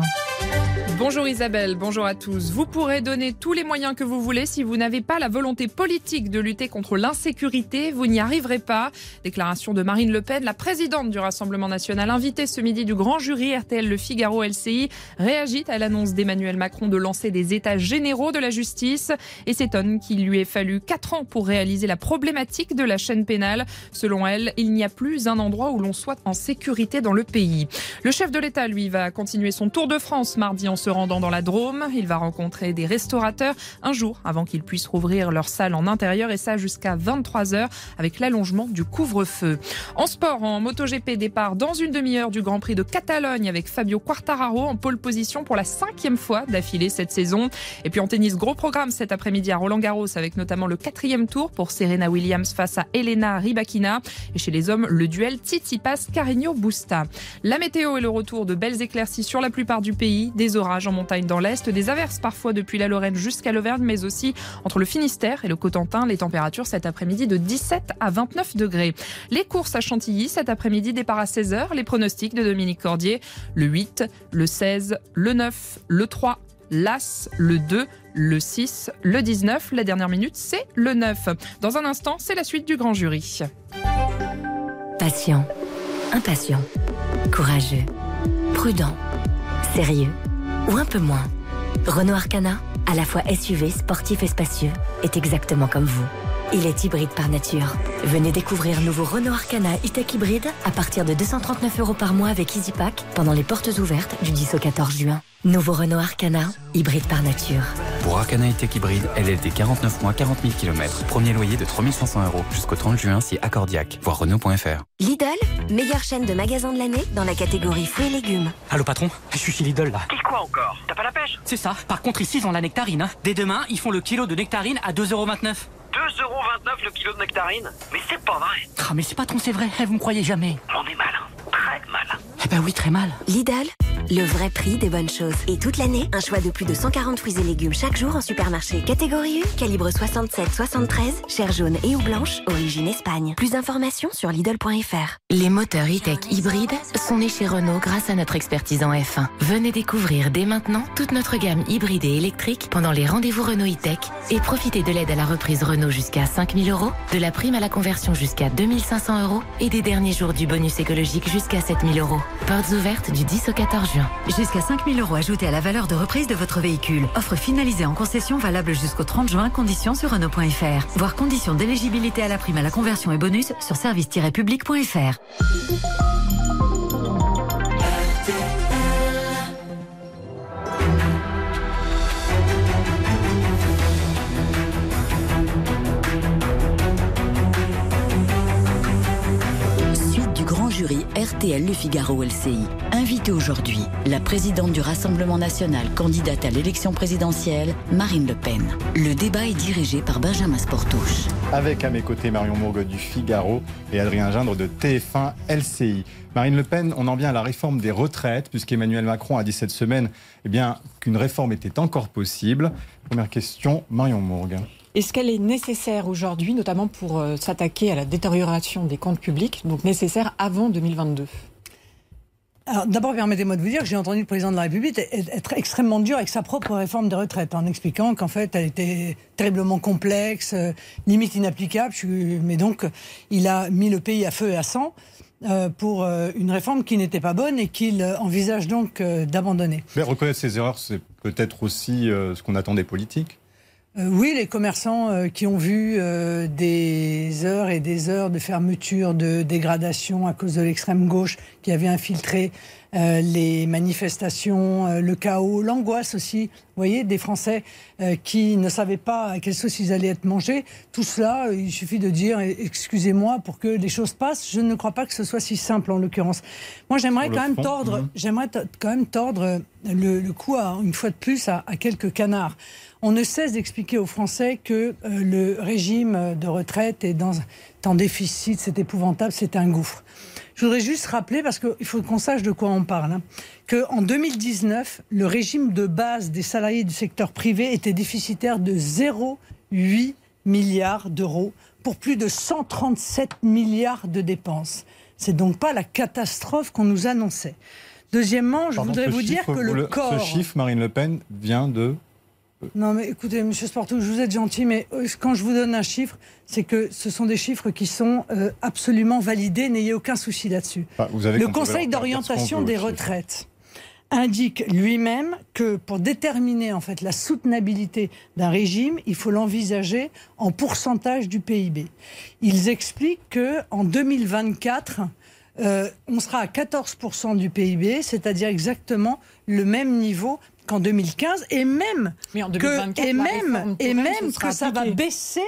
Bonjour Isabelle, bonjour à tous. Vous pourrez donner tous les moyens que vous voulez si vous n'avez pas la volonté politique de lutter contre l'insécurité, vous n'y arriverez pas. Déclaration de Marine Le Pen, la présidente du Rassemblement national, invitée ce midi du grand jury RTL Le Figaro LCI, réagit à l'annonce d'Emmanuel Macron de lancer des états généraux de la justice et s'étonne qu'il lui ait fallu 4 ans pour réaliser la problématique de la chaîne pénale. Selon elle, il n'y a plus un endroit où l'on soit en sécurité dans le pays. Le chef de l'État, lui, va continuer son tour de France mardi en se rendant dans la Drôme. Il va rencontrer des restaurateurs un jour avant qu'ils puissent rouvrir leur salle en intérieur et ça jusqu'à 23h avec l'allongement du couvre-feu. En sport, en MotoGP, départ dans une demi-heure du Grand Prix de Catalogne avec Fabio Quartararo en pole position pour la cinquième fois d'affilée cette saison. Et puis en tennis, gros programme cet après-midi à Roland Garros avec notamment le quatrième tour pour Serena Williams face à Elena Rybakina. Et chez les hommes, le duel Tsitsipas Carreño Busta. La météo et le retour de belles éclaircies sur la plupart du pays, des orages en montagne dans l'Est, des averses parfois depuis la Lorraine jusqu'à l'Auvergne, mais aussi entre le Finistère et le Cotentin. Les températures cet après-midi de 17 à 29 degrés. Les courses à Chantilly cet après-midi, départ à 16h. Les pronostics de Dominique Cordier, le 8, le 16, le 9, le 3, l'As, le 2, le 6, le 19. La dernière minute, c'est le 9. Dans un instant, c'est la suite du grand jury. Patient, impatient, courageux, prudent, sérieux ou un peu moins. Renault Arcana, à la fois SUV, sportif et spacieux, est exactement comme vous. Il est hybride par nature. Venez découvrir nouveau Renault Arcana e-tech hybride à partir de 239 euros par mois avec EasyPack pendant les portes ouvertes du 10 au 14 juin. Nouveau Renault Arcana, hybride par nature. Pour Arcana e-tech hybride, LLD 49 mois, 40 000 km. Premier loyer de 3500 euros jusqu'au 30 juin si accordiaque. Voir Renault.fr. Lidl, meilleure chaîne de magasins de l'année dans la catégorie fruits et légumes. Allô patron, je suis chez Lidl là. Dis quoi encore? T'as pas la pêche? C'est ça. Par contre ici ils ont la nectarine. Hein. Dès demain, ils font le kilo de nectarine à 2,29€. 2,29€ le kilo de nectarine Mais c'est pas vrai Ah mais c'est patron, c'est vrai, vous me croyez jamais. On est mal, très mal. Eh ben oui, très mal. Lidl, le vrai prix des bonnes choses. Et toute l'année, un choix de plus de 140 fruits et légumes chaque jour en supermarché. Catégorie 1, calibre 67-73, chair jaune et ou blanche, origine Espagne. Plus d'informations sur Lidl.fr. Les moteurs e-tech hybrides sont nés chez Renault grâce à notre expertise en F1. Venez découvrir dès maintenant toute notre gamme hybride et électrique pendant les rendez-vous Renault e-tech et profitez de l'aide à la reprise Renault jusqu'à 5000 euros, de la prime à la conversion jusqu'à 2500 euros et des derniers jours du bonus écologique jusqu'à 7000 euros. Portes ouvertes du 10 au 14 juin. Jusqu'à 5000 euros ajoutés à la valeur de reprise de votre véhicule. Offre finalisée en concession valable jusqu'au 30 juin. Conditions sur Renault.fr. Voir conditions d'éligibilité à la prime à la conversion et bonus sur service-public.fr. jury RTL Le Figaro LCI. Invité aujourd'hui, la présidente du Rassemblement national, candidate à l'élection présidentielle, Marine Le Pen. Le débat est dirigé par Benjamin Sportouche. Avec à mes côtés Marion Mourgue du Figaro et Adrien Gindre de TF1 LCI. Marine Le Pen, on en vient à la réforme des retraites, puisqu'Emmanuel Macron a dit cette semaine eh qu'une réforme était encore possible. Première question, Marion Mourgue. Est-ce qu'elle est nécessaire aujourd'hui, notamment pour euh, s'attaquer à la détérioration des comptes publics, donc nécessaire avant 2022 Alors, d'abord, permettez-moi de vous dire que j'ai entendu le président de la République être extrêmement dur avec sa propre réforme des retraites, en expliquant qu'en fait, elle était terriblement complexe, euh, limite inapplicable. Mais donc, il a mis le pays à feu et à sang. Euh, pour euh, une réforme qui n'était pas bonne et qu'il envisage donc d'abandonner. Mais reconnaître ses erreurs, c'est peut-être aussi ce qu'on attend des politiques euh, oui, les commerçants euh, qui ont vu euh, des heures et des heures de fermeture, de dégradation à cause de l'extrême gauche qui avait infiltré les manifestations, le chaos, l'angoisse aussi. Vous voyez, des Français qui ne savaient pas à quelle sauce ils allaient être mangés. Tout cela, il suffit de dire excusez-moi pour que les choses passent. Je ne crois pas que ce soit si simple en l'occurrence. Moi, j'aimerais quand, même tordre, mmh. j'aimerais quand même tordre le, le coup, à, une fois de plus, à, à quelques canards on ne cesse d'expliquer aux Français que euh, le régime de retraite est dans un déficit, c'est épouvantable, c'est un gouffre. Je voudrais juste rappeler, parce qu'il faut qu'on sache de quoi on parle, hein, qu'en 2019, le régime de base des salariés du secteur privé était déficitaire de 0,8 milliards d'euros pour plus de 137 milliards de dépenses. C'est donc pas la catastrophe qu'on nous annonçait. Deuxièmement, je voudrais vous dire que le corps. Ce chiffre, Marine Le Pen, vient de non, mais écoutez, Monsieur Sportou, je vous êtes gentil, mais euh, quand je vous donne un chiffre, c'est que ce sont des chiffres qui sont euh, absolument validés. N'ayez aucun souci là-dessus. Ah, le Conseil d'orientation des retraites indique lui-même que pour déterminer en fait la soutenabilité d'un régime, il faut l'envisager en pourcentage du PIB. Ils expliquent que en 2024, euh, on sera à 14% du PIB, c'est-à-dire exactement le même niveau qu'en 2015 et même que, et même, et même que ça va baisser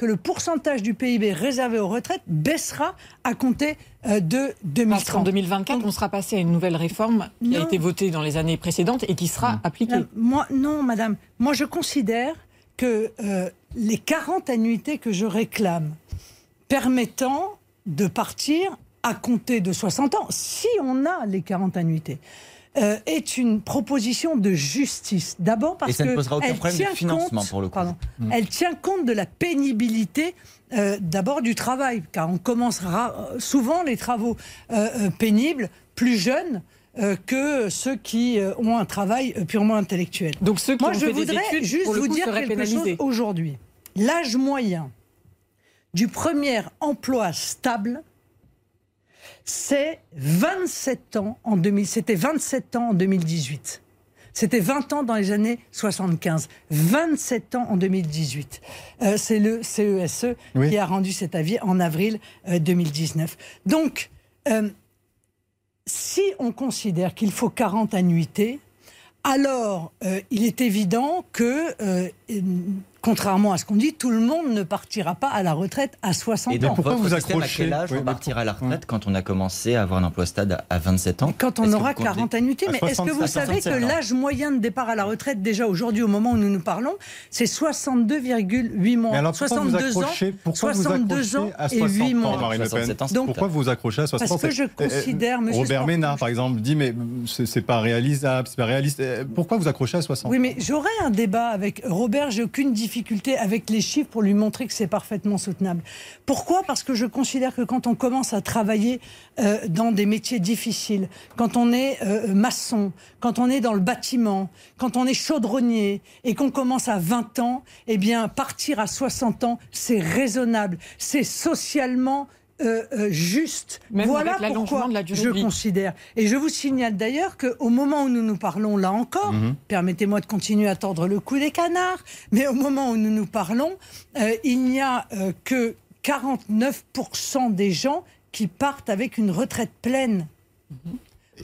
que le pourcentage du PIB réservé aux retraites baissera à compter euh, de 2030. Parce qu'en 2024, on sera passé à une nouvelle réforme qui a été votée dans les années précédentes et qui sera appliquée. Non, moi, non, madame. Moi, je considère que euh, les 40 annuités que je réclame permettant de partir à compter de 60 ans, si on a les 40 annuités, euh, est une proposition de justice. D'abord parce que elle tient financement compte, pour le coup. Mm. Elle tient compte de la pénibilité euh, d'abord du travail, car on commencera euh, souvent les travaux pénibles plus jeunes. que ceux qui ont un travail purement intellectuel. Donc ceux qui Moi, ont je fait voudrais des études, juste vous dire quelque chose aujourd'hui. L'âge moyen du premier emploi stable c'est 27 ans en 2000. C'était 27 ans en 2018. C'était 20 ans dans les années 75, 27 ans en 2018. Euh, c'est le CESE e qui a rendu cet avis en avril 2019. Euh, Donc, euh, si on considère qu'il faut 40 annuités, alors il est évident que contrairement à ce qu'on dit, tout le monde ne partira pas à la retraite à 60 ans. Et donc, pourquoi vous accrochez À quel âge on partira à la retraite quand on a commencé à avoir un emploi stade à 27 ans Quand on aura 40 annuités. Mais est-ce que vous savez que l'âge moyen de départ à la retraite, déjà aujourd'hui, au moment où nous nous parlons, c'est 62,8 mois. Mais alors, 62 ans, pourquoi 62 ans à 60 et 8 mois. Marine Le Pen donc, pourquoi vous accrochez à 60 ans Parce que je considère, Monsieur Robert Ménard, par exemple, dit mais c'est pas réalisable, c'est pas réaliste. Pourquoi vous accrochez à 60 Oui, mais j'aurais un débat avec Robert. J'ai aucune difficulté avec les chiffres pour lui montrer que c'est parfaitement soutenable. Pourquoi? Parce que je considère que quand on commence à travailler euh, dans des métiers difficiles, quand on est euh, maçon, quand on est dans le bâtiment, quand on est chaudronnier et qu'on commence à 20 ans, eh bien partir à 60 ans, c'est raisonnable, c'est socialement euh, euh, juste. voilà pourquoi je considère. Et je vous signale d'ailleurs qu'au moment où nous nous parlons, là encore, mhm. permettez-moi de continuer à tordre le cou des canards, mais au moment où nous nous parlons, euh, il n'y a que 49% des gens qui partent avec une retraite pleine.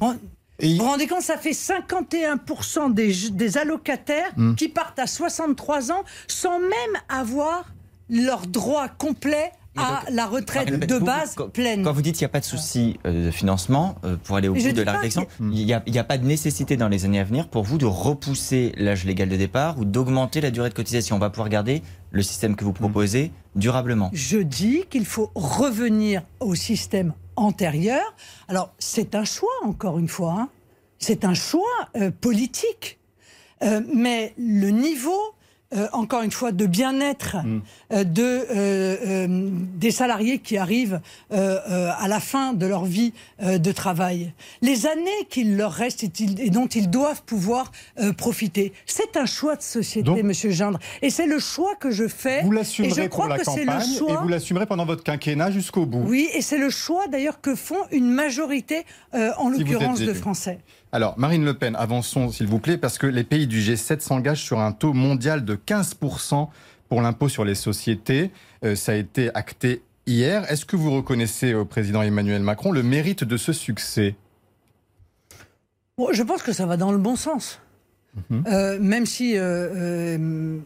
vous vous rendez compte, ça fait 51% des, des allocataires mhm. qui partent à 63 ans sans même avoir leur droit complet à la retraite de base pleine. Quand vous dites qu'il n'y a pas de souci euh, de financement, euh, pour aller au bout de la réflexion, il n'y a, pas de nécessité dans les années à venir pour vous de repousser l'âge légal de départ ou d'augmenter la durée de cotisation. On va pouvoir garder le système que vous proposez durablement. Je dis qu'il faut revenir au système antérieur. Alors, c'est un choix, encore une fois. Hein. C'est un choix euh, politique. mais le niveau euh, encore une fois, de bien-être Mm. euh, de, euh, des salariés qui arrivent à la fin de leur vie de travail. Les années qu'il leur reste et, dont ils doivent pouvoir profiter. C'est un choix de société, Monsieur Gindre. Et c'est le choix que je fais. Vous l'assumerez pour la campagne choix. et vous l'assumerez pendant votre quinquennat jusqu'au bout. Oui, et c'est le choix d'ailleurs que font une majorité, en Si l'occurrence, de. Français. Alors, Marine Le Pen, avançons s'il vous plaît, parce que les pays du G7 s'engagent sur un taux mondial de 15% pour l'impôt sur les sociétés. Euh, ça a été acté hier. Est-ce que vous reconnaissez au président Emmanuel Macron le mérite de ce succès? Bon, je pense que ça va dans le bon sens. Mhm. Euh, même si euh, euh,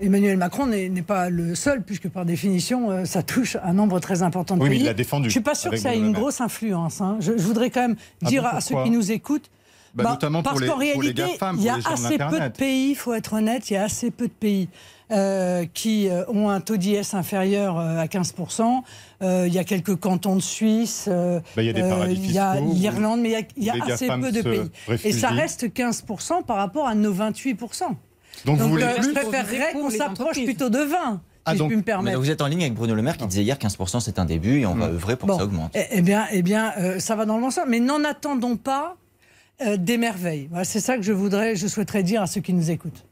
Emmanuel Macron n'est pas le seul, puisque par définition, euh, ça touche un nombre très important de Oui, mais pays. il l'a défendu Je suis pas sûr que ça ait une grosse influence. hein. Je, je voudrais quand même Ah dire bon, à, ceux qui nous écoutent. Bah, notamment pour parce qu'en réalité, il y a assez peu de pays, il faut être honnête, il y a assez peu de pays euh, qui euh, ont un taux d'IS inférieur euh, à 15%. Euh, il y a quelques cantons de Suisse, Bah, il y a a l'Irlande, mais il y a, il y a assez peu de pays. Et ça reste 15% par rapport à nos 28%. Donc, vous voulez euh, plus je préférerais qu'on s'approche plutôt de 20, Ah, si donc- je puis me Mais permettre. donc vous êtes en ligne avec Bruno Le Maire qui disait hier 15% c'est un début et on va œuvrer pour que ça augmente. Eh, eh bien, eh bien euh, ça va dans le bon sens. Mais n'en attendons pas euh, des merveilles. Voilà, c'est ça que je voudrais, je souhaiterais dire à ceux qui nous écoutent.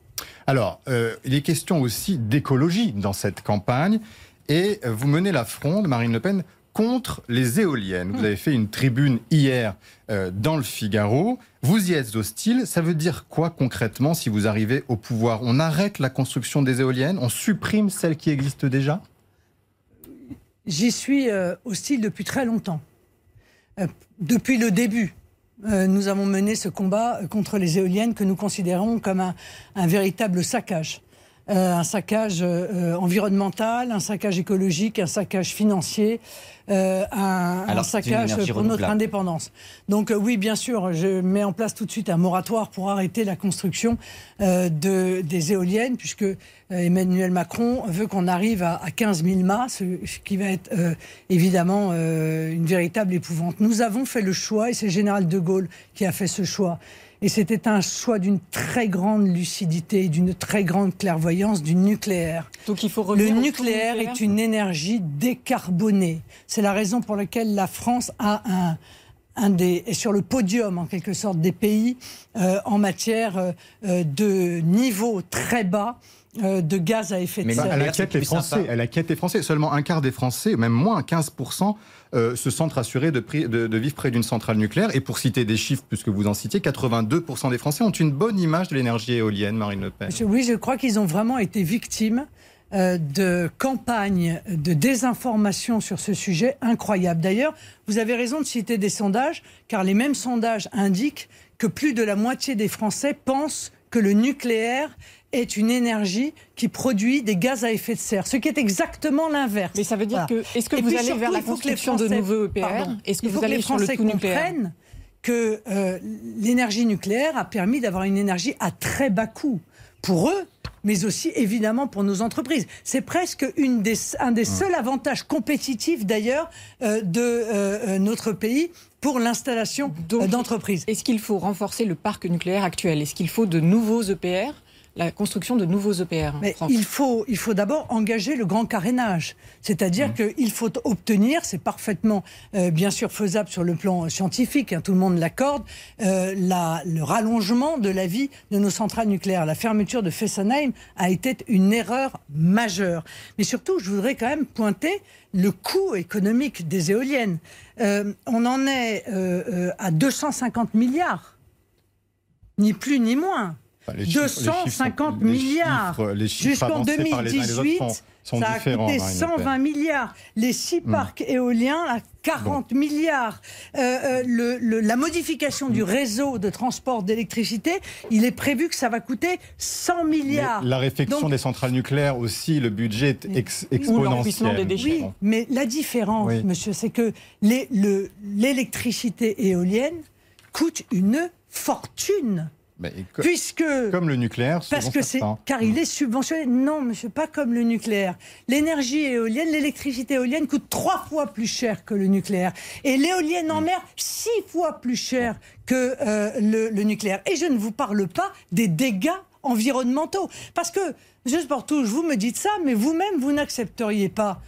Alors, euh, il est question aussi d'écologie dans cette campagne. Et vous menez la fronde, Marine Le Pen, contre les éoliennes. Vous avez fait une tribune hier euh, dans le Figaro. Vous y êtes hostile. Ça veut dire quoi concrètement si vous arrivez au pouvoir? On arrête la construction des éoliennes? On supprime celles qui existent déjà? J'y suis euh, hostile depuis très longtemps. Euh, depuis le début, euh, nous avons mené ce combat contre les éoliennes que nous considérons comme un véritable saccage. Euh, un saccage euh, environnemental, un saccage écologique, un saccage financier, euh, un, Alors, saccage pour notre indépendance. Donc oui, bien sûr, je mets en place tout de suite un moratoire pour arrêter la construction de, des éoliennes, puisque Emmanuel Macron veut qu'on arrive à, à 15 000 mâts, ce, ce qui va être évidemment une véritable épouvante. Nous avons fait le choix, et c'est le général de Gaulle qui a fait ce choix. Et c'était un choix d'une très grande lucidité, d'une très grande clairvoyance du nucléaire. Donc il faut Le revenir nucléaire nucléaire est une énergie décarbonée. C'est la raison pour laquelle la France a un, un des, est sur le podium en quelque sorte des pays euh, en matière euh, euh, de niveau très bas euh, de gaz à effet de Mais serre. Bah, elle inquiète les. Français. Elle inquiète les Français. Seulement un quart des Français, même moins 15%, euh, se sentent rassurés de, vivre près d'une centrale nucléaire. Et pour citer des chiffres, puisque vous en citiez, 82% des Français ont une bonne image de l'énergie éolienne, Marine Le Pen. Oui, je crois qu'ils ont vraiment été victimes euh, de campagnes de désinformation sur ce sujet incroyables. D'ailleurs, vous avez raison de citer des sondages, car les mêmes sondages indiquent que plus de la moitié des Français pensent que le nucléaire est une énergie qui produit des gaz à effet de serre, ce qui est exactement l'inverse. Mais ça veut dire Voilà. que est-ce que Et vous allez surtout, vers la construction de Français- nouveaux EPR. Est-ce que vous allez les sur le Français tout nucléaire? comprennent que euh, l'énergie nucléaire a permis d'avoir une énergie à très bas coût pour eux, mais aussi évidemment pour nos entreprises. C'est presque une des, un des seuls avantages compétitifs d'ailleurs euh, de euh, euh, notre pays pour l'installation euh, d'entreprises. Est-ce qu'il faut renforcer le parc nucléaire actuel? Est-ce qu'il faut de nouveaux EPR La construction de nouveaux EPR Mais France il faut, il faut d'abord engager le grand carénage. C'est-à-dire qu'il faut obtenir, c'est parfaitement, euh, bien sûr, faisable sur le plan scientifique, hein, tout le monde l'accorde, euh, la- le rallongement de la vie de nos centrales nucléaires. La fermeture de Fessenheim a été une erreur majeure. Mais surtout, je voudrais quand même pointer le coût économique des éoliennes. Euh, on en est euh, euh, à 250 milliards, ni plus ni moins. Enfin, les chiffres- les chiffres sont- 250 les milliards. Jusqu'en avancés par les uns et les autres 2018, sont- sont ça a coûté Marine Le Pen. 120 milliards. Les six parcs éoliens, à 40 milliards. Euh, euh, le- le- la modification du réseau de transport d'électricité, il est prévu que ça va coûter 100 Mais milliards. la Donc, des centrales nucléaires aussi, le budget est ex- exponentiel. Oui, mais la différence, Oui. monsieur, c'est que le- l'électricité éolienne coûte une fortune. Co- Puisque comme le nucléaire, parce que c'est car il est subventionné. Non, monsieur, pas comme le nucléaire. L'énergie éolienne, l'électricité éolienne coûte trois fois plus cher que le nucléaire, et l'éolienne en mer six fois plus cher que euh, le, le nucléaire. Et je ne vous parle pas des dégâts environnementaux. Parce que, M. Sportouche, vous me dites ça, mais vous-même, vous n'accepteriez pas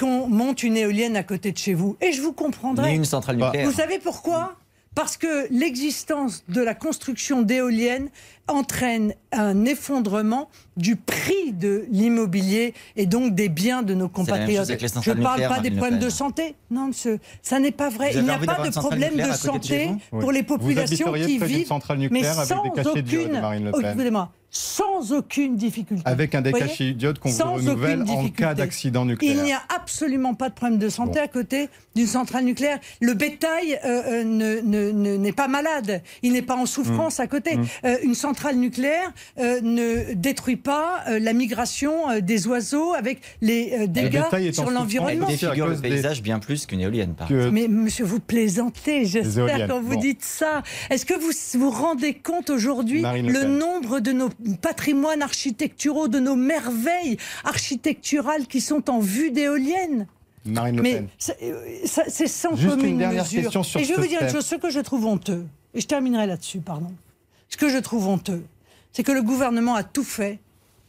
qu'on monte une éolienne à côté de chez vous. Et je vous comprendrai. Ni une centrale nucléaire. Vous savez pourquoi? Parce que l'existence de la construction d'éoliennes entraîne un effondrement du prix de l'immobilier et donc des biens de nos compatriotes. Je ne parle pas des problèmes de santé. Non, monsieur, ça n'est pas vrai. Vous Il n'y a pas de problème de santé vous pour Oui. les Vous populations habiteriez qui près d'une vivent, centrale mais nucléaire avec sans des aucune, Marine Le oh, Pen. excusez-moi, sans aucune difficulté. Avec un Vous voyez décachet d'iode qu'on vous Sans renouvelle en cas d'accident nucléaire. Il n'y a absolument pas de problème de santé à côté d'une centrale nucléaire. Le bétail euh, euh, ne- ne- ne- n'est pas malade, il n'est pas en souffrance Mm. à côté. Mm. Euh, une centrale nucléaire euh, ne détruit pas euh, la migration euh, des oiseaux avec les euh, dégâts sur Elle l'environnement. défigure le paysage bien plus qu'une éolienne, par exemple. Mais monsieur, vous plaisantez, j'espère, quand vous bon. dites ça. Est-ce que vous vous rendez compte aujourd'hui Le nombre de nos patrimoines architecturaux, de nos merveilles architecturales qui sont en vue d'éoliennes? Marine Le mais c'est sans Juste une commune dernière mesure. question sur et je vais vous dire une chose, ce que je trouve honteux, et je terminerai là-dessus, pardon. Ce que je trouve honteux, c'est que le gouvernement a tout fait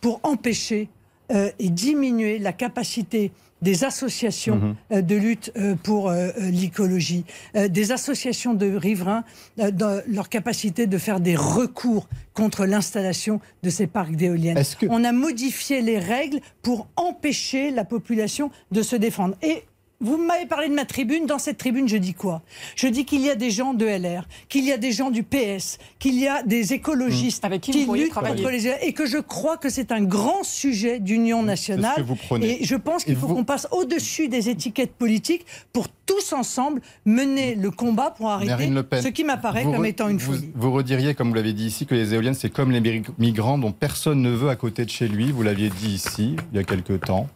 pour empêcher euh, et diminuer la capacité des associations Mhm. euh, de lutte euh, pour l'écologie, des associations de riverains, dans leur capacité de faire des recours contre l'installation de ces parcs d'éoliennes. On a modifié les règles pour empêcher la population de se défendre. Et vous m'avez parlé de ma tribune. Dans cette tribune, je dis quoi? Je dis qu'il y a des gens de LR, qu'il y a des gens du PS, qu'il y a des écologistes Mmh. Avec qui luttent contre les et que je crois que c'est un grand sujet d'union nationale. que vous prenez. Et je pense qu'il faut vous- qu'on passe au-dessus des étiquettes politiques pour tous ensemble mener le combat pour arrêter Le Pen, ce qui m'apparaît comme re- étant une vous, folie. Vous rediriez, comme vous l'avez dit ici, que les éoliennes, c'est comme les mig- migrants dont personne ne veut à côté de chez lui. Vous l'aviez dit ici, il y a quelque temps.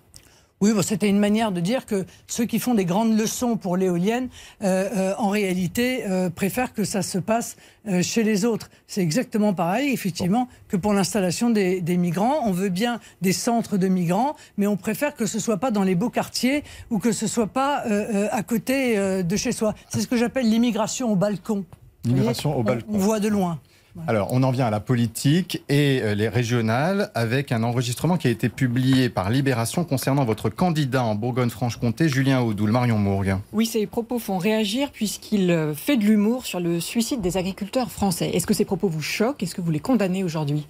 Oui, bon, c'était une manière de dire que ceux qui font des grandes leçons pour l'éolienne, euh, euh, en réalité, euh, préfèrent que ça se passe chez les autres. C'est exactement pareil, effectivement, que pour l'installation des, des migrants. On veut bien des centres de migrants, mais on préfère que ce soit pas dans les beaux quartiers ou que ce soit pas à côté de chez soi. C'est ce que j'appelle l'immigration au balcon. L'immigration au balcon. On, on voit de loin. Alors, on en vient à la politique et euh, les régionales avec un enregistrement qui a été publié par Libération concernant votre candidat en Bourgogne-Franche-Comté, Julien Audoul, Marion Mourgue. Oui, ces propos font réagir puisqu'il euh, fait de l'humour sur le suicide des agriculteurs français. Est-ce que ces propos vous choquent? Est-ce que vous les condamnez aujourd'hui?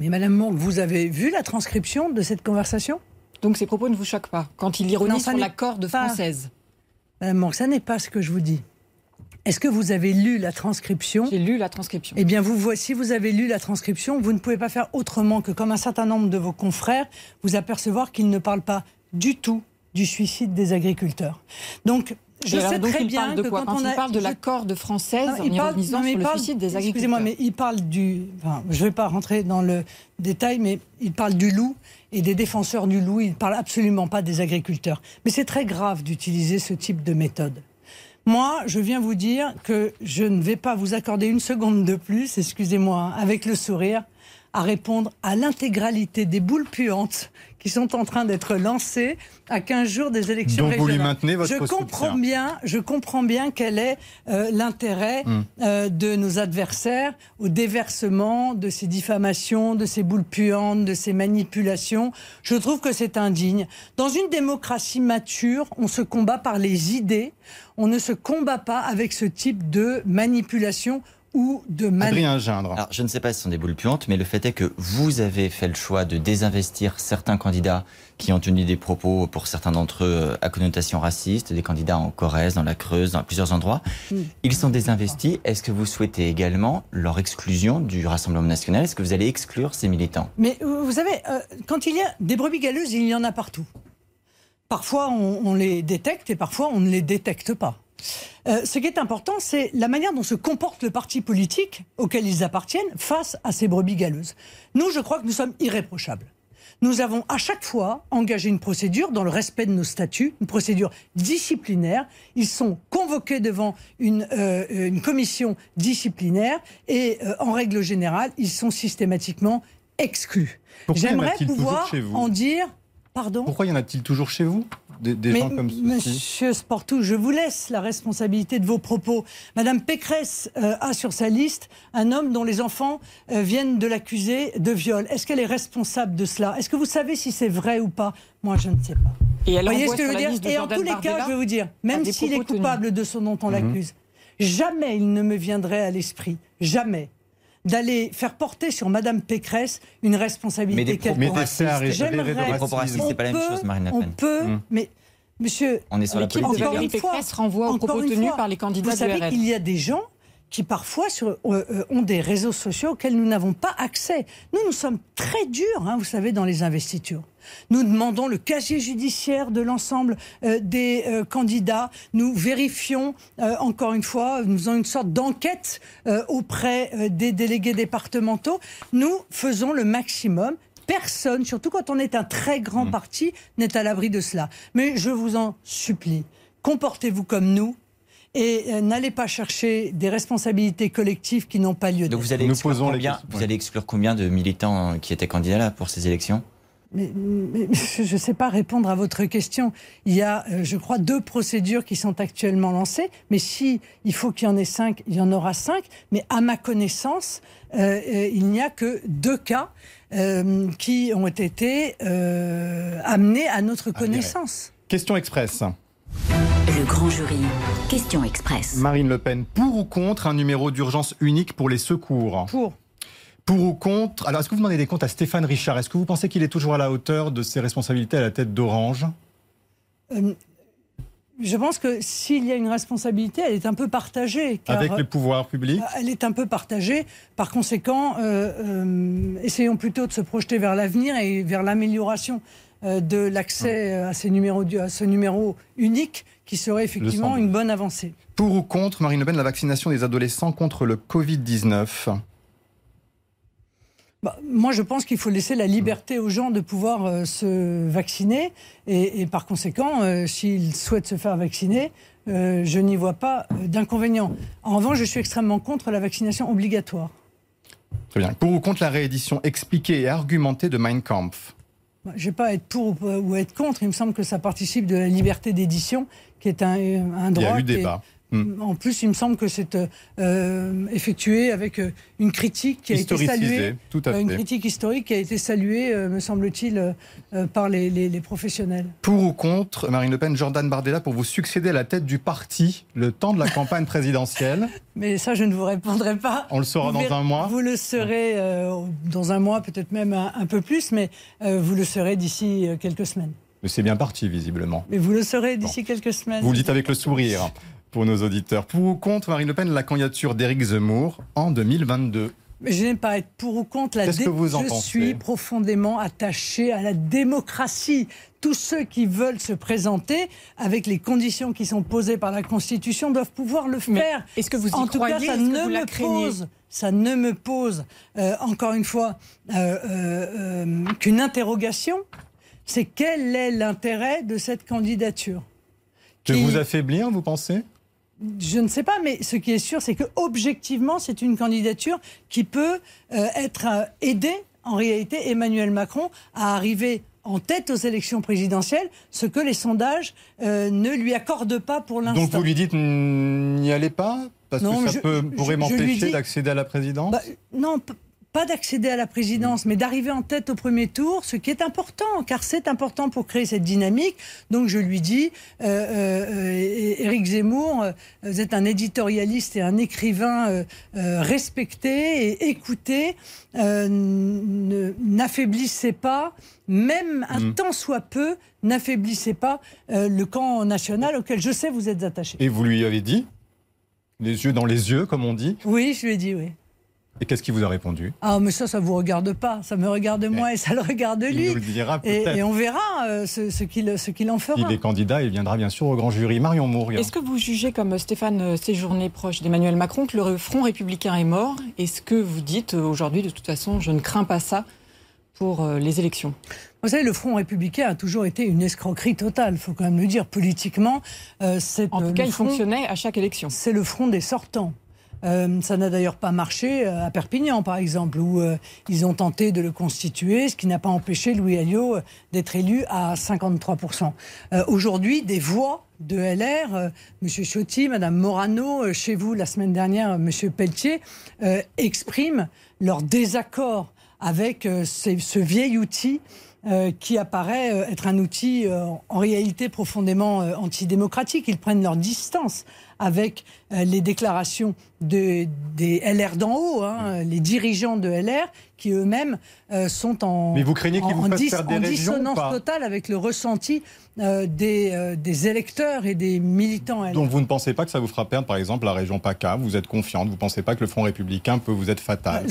Mais Madame Mourgue, vous avez vu la transcription de cette conversation? Donc ces propos ne vous choquent pas quand il ironise sur n'est l'accord de pas- française Madame Mourgue, ça n'est pas ce que je vous dis. Est-ce que vous avez lu la transcription? J'ai lu la transcription. Eh bien, vous voici, vous avez lu la transcription. Vous ne pouvez pas faire autrement que, comme un certain nombre de vos confrères, vous apercevoir qu'il ne parle pas du tout du suicide des agriculteurs. Donc, je sais donc, très il bien parle de que quoi quand Quand on il parle de je- l'accord de française Non, en il parle- ironisant non, mais sur il le parle- suicide des agriculteurs. Excusez-moi, mais il parle du. Enfin, je ne vais pas rentrer dans le détail, mais il parle du loup et des défenseurs du loup. Il ne parle absolument pas des agriculteurs. Mais c'est très grave d'utiliser ce type de méthode. Moi, je viens vous dire que je ne vais pas vous accorder une seconde de plus, excusez-moi, hein, avec le sourire, à répondre à l'intégralité des boules puantes qui sont en train d'être lancées à 15 jours des élections Donc vous lui régionales. maintenez votre je comprends soutien. bien, je comprends bien quel est euh, l'intérêt Hmm. euh, de nos adversaires au déversement de ces diffamations, de ces boules puantes, de ces manipulations. Je trouve que c'est indigne. Dans une démocratie mature, on se combat par les idées, on ne se combat pas avec ce type de manipulation ou de. Adrien Gindre. Alors, je ne sais pas si ce sont des boules puantes, mais le fait est que vous avez fait le choix de désinvestir certains candidats qui ont tenu des propos, pour certains d'entre eux, euh, à connotation raciste, des candidats en Corrèze, dans la Creuse, dans plusieurs endroits. Ils sont désinvestis. Est-ce que vous souhaitez également leur exclusion du Rassemblement national? Est-ce que vous allez exclure ces militants? Mais euh, vous savez, euh, quand il y a des brebis galeuses, il y en a partout. Parfois, on, on les détecte et parfois, on ne les détecte pas. Euh, ce qui est important, c'est la manière dont se comporte le parti politique auquel ils appartiennent face à ces brebis galeuses. Nous, je crois que nous sommes irréprochables. Nous avons à chaque fois engagé une procédure dans le respect de nos statuts, une procédure disciplinaire. Ils sont convoqués devant une, euh, une commission disciplinaire et euh, en règle générale, ils sont systématiquement exclus. J'aimerais pouvoir chez vous? en dire, pardon. Pourquoi y en a-t-il toujours chez vous des, des Mais gens comme ceci Monsieur Sportou, je vous laisse la responsabilité de vos propos. Madame Pécresse euh, a sur sa liste un homme dont les enfants euh, viennent de l'accuser de viol. Est-ce qu'elle est responsable de cela? Est-ce que vous savez si c'est vrai ou pas? Moi, je ne sais pas. Et elle Vous voyez ce que je veux dire Et en tous les cas, je vais vous dire, même s'il est tenus. coupable de ce dont on Mhm. l'accuse, jamais il ne me viendrait à l'esprit, jamais d'aller faire porter sur Madame Pécresse une responsabilité racistes, Mais des c'est pas la même on chose, peut- Marine Le On Pen. peut, Mm. mais monsieur, On est sur la L'équipe politique. de Valérie une fois, Pécresse renvoie aux encore propos tenus fois, par les candidats Vous savez qu'il y a des gens qui parfois sur- euh, euh, ont des réseaux sociaux auxquels nous n'avons pas accès. Nous, nous sommes très durs, hein, vous savez, dans les investitures. Nous demandons le casier judiciaire de l'ensemble euh, des euh, candidats. Nous vérifions, encore une fois, nous faisons une sorte d'enquête auprès des délégués départementaux. Nous faisons le maximum. Personne, surtout quand on est un très grand parti, n'est à l'abri de cela. Mais je vous en supplie, comportez-vous comme nous et euh, n'allez pas chercher des responsabilités collectives qui n'ont pas lieu Donc d'être. vous allez, exclure combien, vous allez exclure combien de militants euh, qui étaient candidats là pour ces élections Mais, mais je ne sais pas répondre à votre question. Il y a, euh, je crois, deux procédures qui sont actuellement lancées. Mais si il faut qu'il y en ait cinq, il y en aura cinq. Mais à ma connaissance, euh, il n'y a que deux cas euh, qui ont été euh, amenés à notre connaissance. Question express. Le grand jury. Question express. Marine Le Pen, pour ou contre un numéro d'urgence unique pour les secours Pour. Pour ou contre Alors, est-ce que vous demandez des comptes à Stéphane Richard Est-ce que vous pensez qu'il est toujours à la hauteur de ses responsabilités à la tête d'Orange Euh, je pense que s'il y a une responsabilité, elle est un peu partagée. car- Avec les pouvoirs publics Elle est un peu partagée. Par conséquent, euh, euh, essayons plutôt de se projeter vers l'avenir et vers l'amélioration euh, de l'accès euh, à, ces numéros, du- à ce numéro unique qui serait effectivement une bonne avancée. Pour ou contre, Marine Le Pen, la vaccination des adolescents contre le Covid-19 Bah, moi, je pense qu'il faut laisser la liberté aux gens de pouvoir euh, se vacciner. Et, et par conséquent, euh, s'ils souhaitent se faire vacciner, euh, je n'y vois pas d'inconvénient. En revanche, je suis extrêmement contre la vaccination obligatoire. Très bien. Pour ou contre la réédition expliquée et argumentée de Mein Kampf? Bah, Je ne vais pas être pour ou, ou être contre. Il me semble que ça participe de la liberté d'édition, qui est un, un Il y droit. a eu est- débat. Hmm. En plus, il me semble que c'est euh, effectué avec euh, une critique qui a été saluée. tout à euh, Une critique historique qui a été saluée, euh, me semble-t-il, euh, par les, les- les professionnels. Pour ou contre, Marine Le Pen, Jordan Bardella, pour vous succéder à la tête du parti le temps de la campagne présidentielle Mais ça, je ne vous répondrai pas. On le saura Vous dans un mois Vous le euh, dans un mois, peut-être même un, un peu plus, mais vous le saurez d'ici quelques semaines. Mais c'est bien parti, visiblement. Mais vous le saurez d'ici quelques semaines. Vous le dites avec le sourire pour nos auditeurs. Pour ou contre, Marine Le Pen, la candidature d'Éric Zemmour en 2022 Mais je n'aime pas être pour ou contre la Qu'est-ce dé- que vous en Je pensez? suis profondément attaché à la démocratie. Tous ceux qui veulent se présenter avec les conditions qui sont posées par la Constitution doivent pouvoir le faire. est-ce que vous y en tout cas, ça ne me pose, ça ne me pose euh, encore une fois euh, euh, euh, qu'une interrogation. C'est quel est l'intérêt de cette candidature De Qui- vous affaiblir, vous pensez? Je ne sais pas, mais ce qui est sûr, c'est que objectivement, c'est une candidature qui peut euh, être euh, aidée, en réalité, Emmanuel Macron à arriver en tête aux élections présidentielles, ce que les sondages euh, ne lui accordent pas pour l'instant. Donc vous lui dites n'y allez pas Parce Non, que ça je- peut, pourrait m'empêcher d'accéder à la présidence Bah, non, pas d'accéder à la présidence, mais d'arriver en tête au premier tour, ce qui est important, car c'est important pour créer cette dynamique. Donc je lui dis, euh, euh, euh, Éric Zemmour, euh, vous êtes un éditorialiste et un écrivain euh, respecté et écouté. N'affaiblissez pas, même un Mm. tant soit peu, n'affaiblissez pas le camp national auquel je sais vous êtes attaché. Et vous lui avez dit Les yeux dans les yeux, comme on dit? Oui, je lui ai dit oui. Et qu'est-ce qu'il vous a répondu? Ah, mais ça, ça vous regarde pas. Ça me regarde moi et ça le regarde Il lui. nous le dira Et, peut-être. et on verra euh, ce, ce qu'il en fera. Il est candidat, il viendra bien sûr au grand jury. Marion Mourgue. Est-ce que vous jugez, comme Stéphane Séjourné, proche d'Emmanuel Macron, que le Front républicain est mort? Est-ce que vous dites euh, aujourd'hui, de toute façon, je ne crains pas ça pour euh, les élections? Vous savez, le Front républicain a toujours été une escroquerie totale, il faut quand même le dire, politiquement. Euh, c'est, En euh, tout cas, il fonctionnait à chaque élection. C'est le front des sortants. Euh, ça n'a d'ailleurs pas marché euh, à Perpignan, par exemple, où euh, ils ont tenté de le constituer, ce qui n'a pas empêché Louis Alliot d'être élu à 53%. Aujourd'hui, des voix de LR, M. Ciotti, Mme Morano, chez vous la semaine dernière, M. Pelletier, expriment leur désaccord avec ce vieil outil qui apparaît être un outil en réalité profondément antidémocratique. Ils prennent leur distance avec les déclarations de, des LR d'en haut, hein, les dirigeants de LR, qui eux-mêmes sont en, Mais vous craignez en, vous des en dissonance totale avec le ressenti des, des, électeurs et des militants LR. Donc vous ne pensez pas que ça vous fera perdre, par exemple, la région PACA Vous êtes confiante Vous ne pensez pas que le Front républicain peut vous être fatal?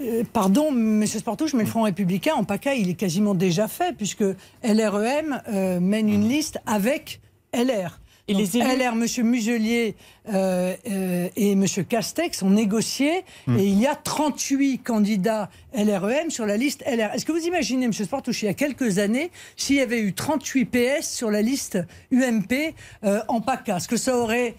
Euh, pardon, M. Sportouche, mais le Front républicain, en PACA, il est quasiment déjà fait, puisque LREM euh, mène une liste avec LR. Et les LR, M. Muselier euh, euh, et M. Castex ont négocié hmm. et il y a 38 candidats LREM sur la liste LR. Est-ce que vous imaginez, M. Sportouche, il y a quelques années, s'il y avait eu 38 PS sur la liste UMP euh, en PACA, ce que ça aurait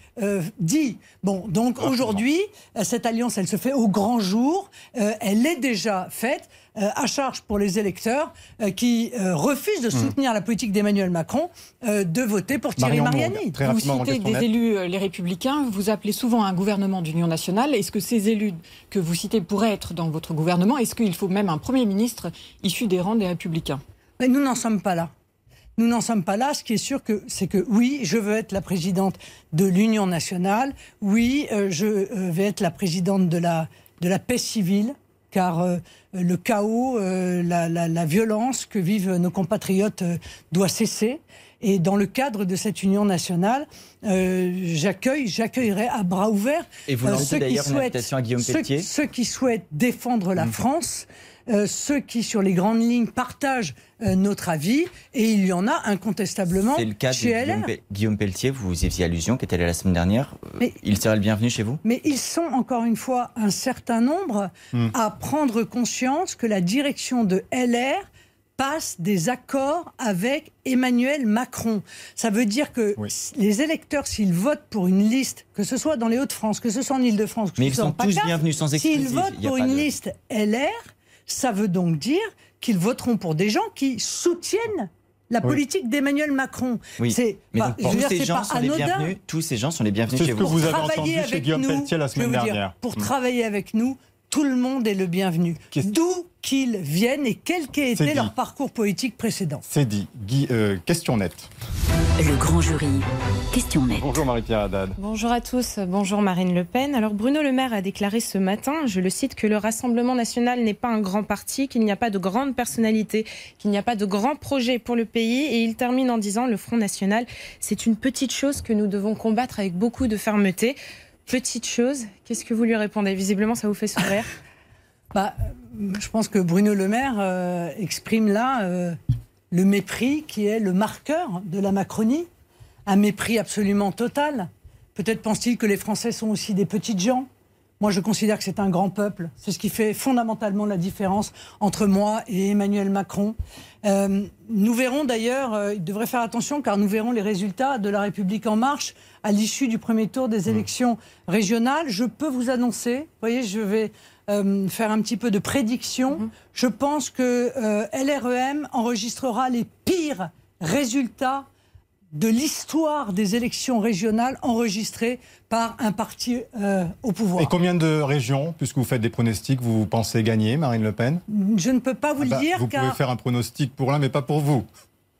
dit? Bon, donc aujourd'hui, cette alliance, elle se fait au grand jour, elle est déjà faite. Euh, à charge pour les électeurs euh, qui euh, refusent de hmm. soutenir la politique d'Emmanuel Macron de voter pour Thierry Mariani. Vous citez des élus, les Républicains, vous appelez souvent un gouvernement d'union nationale. Est-ce que ces élus que vous citez pourraient être dans votre gouvernement? Est-ce qu'il faut même un Premier ministre issu des rangs des Républicains? Mais Nous n'en sommes pas là. Nous n'en sommes pas là. Ce qui est sûr, c'est que oui, je veux être la présidente de l'Union nationale. Oui, je vais être la présidente de la, de la paix civile car euh, le chaos, euh, la, violence que vivent nos compatriotes euh, doit cesser. Et dans le cadre de cette union nationale, j'accueille, j'accueillerai à bras ouverts Et vous à Guillaume ceux, qui souhaitent défendre la mmh. France euh, ceux qui, sur les grandes lignes, partagent euh, notre avis, et il y en a incontestablement C'est le cas chez de Guillaume, Guillaume, Pelletier, vous y faisiez allusion, qui était là la semaine dernière. Euh, il serait le bienvenu chez vous? Mais ils sont, encore une fois, un certain nombre hmm. à prendre conscience que la direction de LR passe des accords avec Emmanuel Macron. Ça veut dire que les électeurs, s'ils votent pour une liste, que ce soit dans les Hauts-de-France, que ce soit en Ile-de-France, que Mais ce ils sont tous bienvenus sans exclusif. S'ils votent pour une liste LR, ça veut donc dire qu'ils voteront pour des gens qui soutiennent la politique d'Emmanuel Macron. Oui. C'est Mais tous, ces gens sont les bienvenus, tous ces gens sont les bienvenus chez vous. C'est ce que vous avez entendu chez Guillaume Pelletier la semaine dernière. pour mm. travailler avec nous, tout le monde est le bienvenu. D'où qu'ils viennent et quel qu'ait été leur parcours politique précédent. C'est dit. Euh, question nette. Le grand jury. Question nette. Bonjour Marie-Pierre Haddad. Bonjour à tous. Bonjour Marine Le Pen. Alors Bruno Le Maire a déclaré ce matin, je le cite, que le Rassemblement national n'est pas un grand parti, qu'il n'y a pas de grande personnalité, qu'il n'y a pas de grand projet pour le pays. Et il termine en disant, le Front national, c'est une petite chose que nous devons combattre avec beaucoup de fermeté. Petite chose, qu'est-ce que vous lui répondez? Visiblement, ça vous fait sourire. bah, je pense que Bruno Le Maire euh, exprime là euh, le mépris qui est le marqueur de la Macronie, un mépris absolument total. Peut-être pense-t-il que les Français sont aussi des petites gens. Moi, je considère que c'est un grand peuple. C'est ce qui fait fondamentalement la différence entre moi et Emmanuel Macron. Euh, nous verrons d'ailleurs, il devrait faire attention car nous verrons les résultats de la République en marche à l'issue du premier tour des mmh. élections régionales. Je peux vous annoncer, vous voyez, je vais euh, faire un petit peu de prédiction. Mhm. Je pense que euh, LREM enregistrera les pires résultats de l'histoire des élections régionales enregistrées par un parti euh, au pouvoir. Et combien de régions, puisque vous faites des pronostics, vous pensez gagner, Marine Le Pen? Je ne peux pas vous ah le bah, dire. Vous pouvez faire un pronostic pour l'un, mais pas pour vous.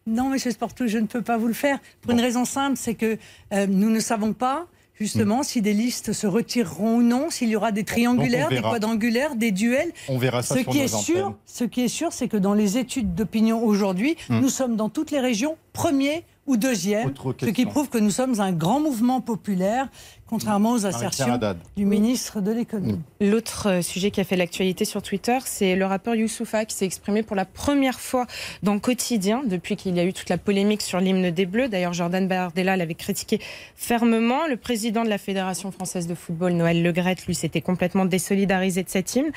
Non, Monsieur Sportou, je ne peux pas vous le faire. Pour une raison simple, c'est que nous ne savons pas justement, si des listes se retireront ou non, s'il y aura des triangulaires, des quadrangulaires, des duels. On verra ça ce qui est sûr, Ce qui est sûr, c'est que dans les études d'opinion aujourd'hui, hmm. nous sommes dans toutes les régions premiers ou deuxième, ce qui prouve que nous sommes un grand mouvement populaire, contrairement aux assertions du ministre de l'économie. L'autre euh, sujet qui a fait l'actualité sur Twitter, c'est le rappeur Youssoufa qui s'est exprimé pour la première fois dans Quotidien depuis qu'il y a eu toute la polémique sur l'hymne des Bleus. D'ailleurs, Jordan Bardella l'avait critiqué fermement. Le président de la Fédération française de football, Noël Legrette, lui, s'était complètement désolidarisé de cet hymne.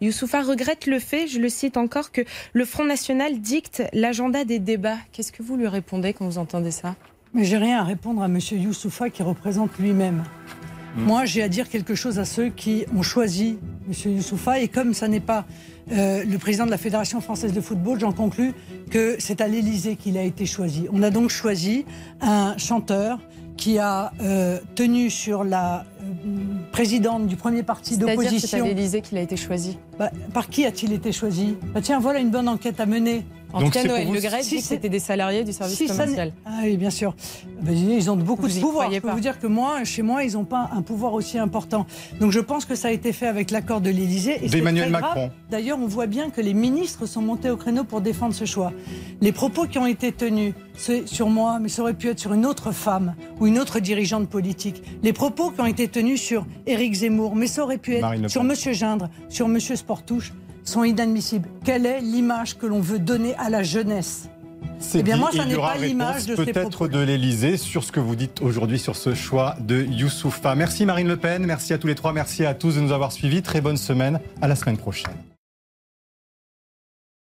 Youssoufa regrette le fait, je le cite encore, que le Front National dicte l'agenda des débats. Qu'est-ce que vous lui répondez quand vous entendez ça? Mais j'ai rien à répondre à M. Youssoufa qui représente lui-même. Moi, j'ai à dire quelque chose à ceux qui ont choisi M. Youssoufa. Et comme ça n'est pas euh, le président de la Fédération française de football, j'en conclus que c'est à l'Élysée qu'il a été choisi. On a donc choisi un chanteur qui a euh, tenu sur la euh, présidente du premier parti d'opposition. C'est à l'Élysée qu'il a été choisi. Bah, par qui a-t-il été choisi? Bah, Tiens, voilà une bonne enquête à mener. En tout cas, Noël Le Gret dit que c'était des salariés du service commercial. Ah oui, bien sûr. Bah, ils ont beaucoup de pouvoir. Je peux vous dire que moi, chez moi, ils n'ont pas un pouvoir aussi important. Donc je pense que ça a été fait avec l'accord de l'Élysée. D'Emmanuel Macron. D'ailleurs, on voit bien que les ministres sont montés au créneau pour défendre ce choix. Les propos qui ont été tenus sur moi, mais ça aurait pu être sur une autre femme ou une autre dirigeante politique. Les propos qui ont été tenus sur Éric Zemmour, mais ça aurait pu être sur M. Gindre, sur M. Sportouche sont inadmissibles. Quelle est l'image que l'on veut donner à la jeunesse eh bien, moi, ça n'est pas l'image de Peut-être de l'Elysée sur ce que vous dites aujourd'hui sur ce choix de Youssoufa. Merci Marine Le Pen, merci à tous les trois, merci à tous de nous avoir suivis. Très bonne semaine, à la semaine prochaine.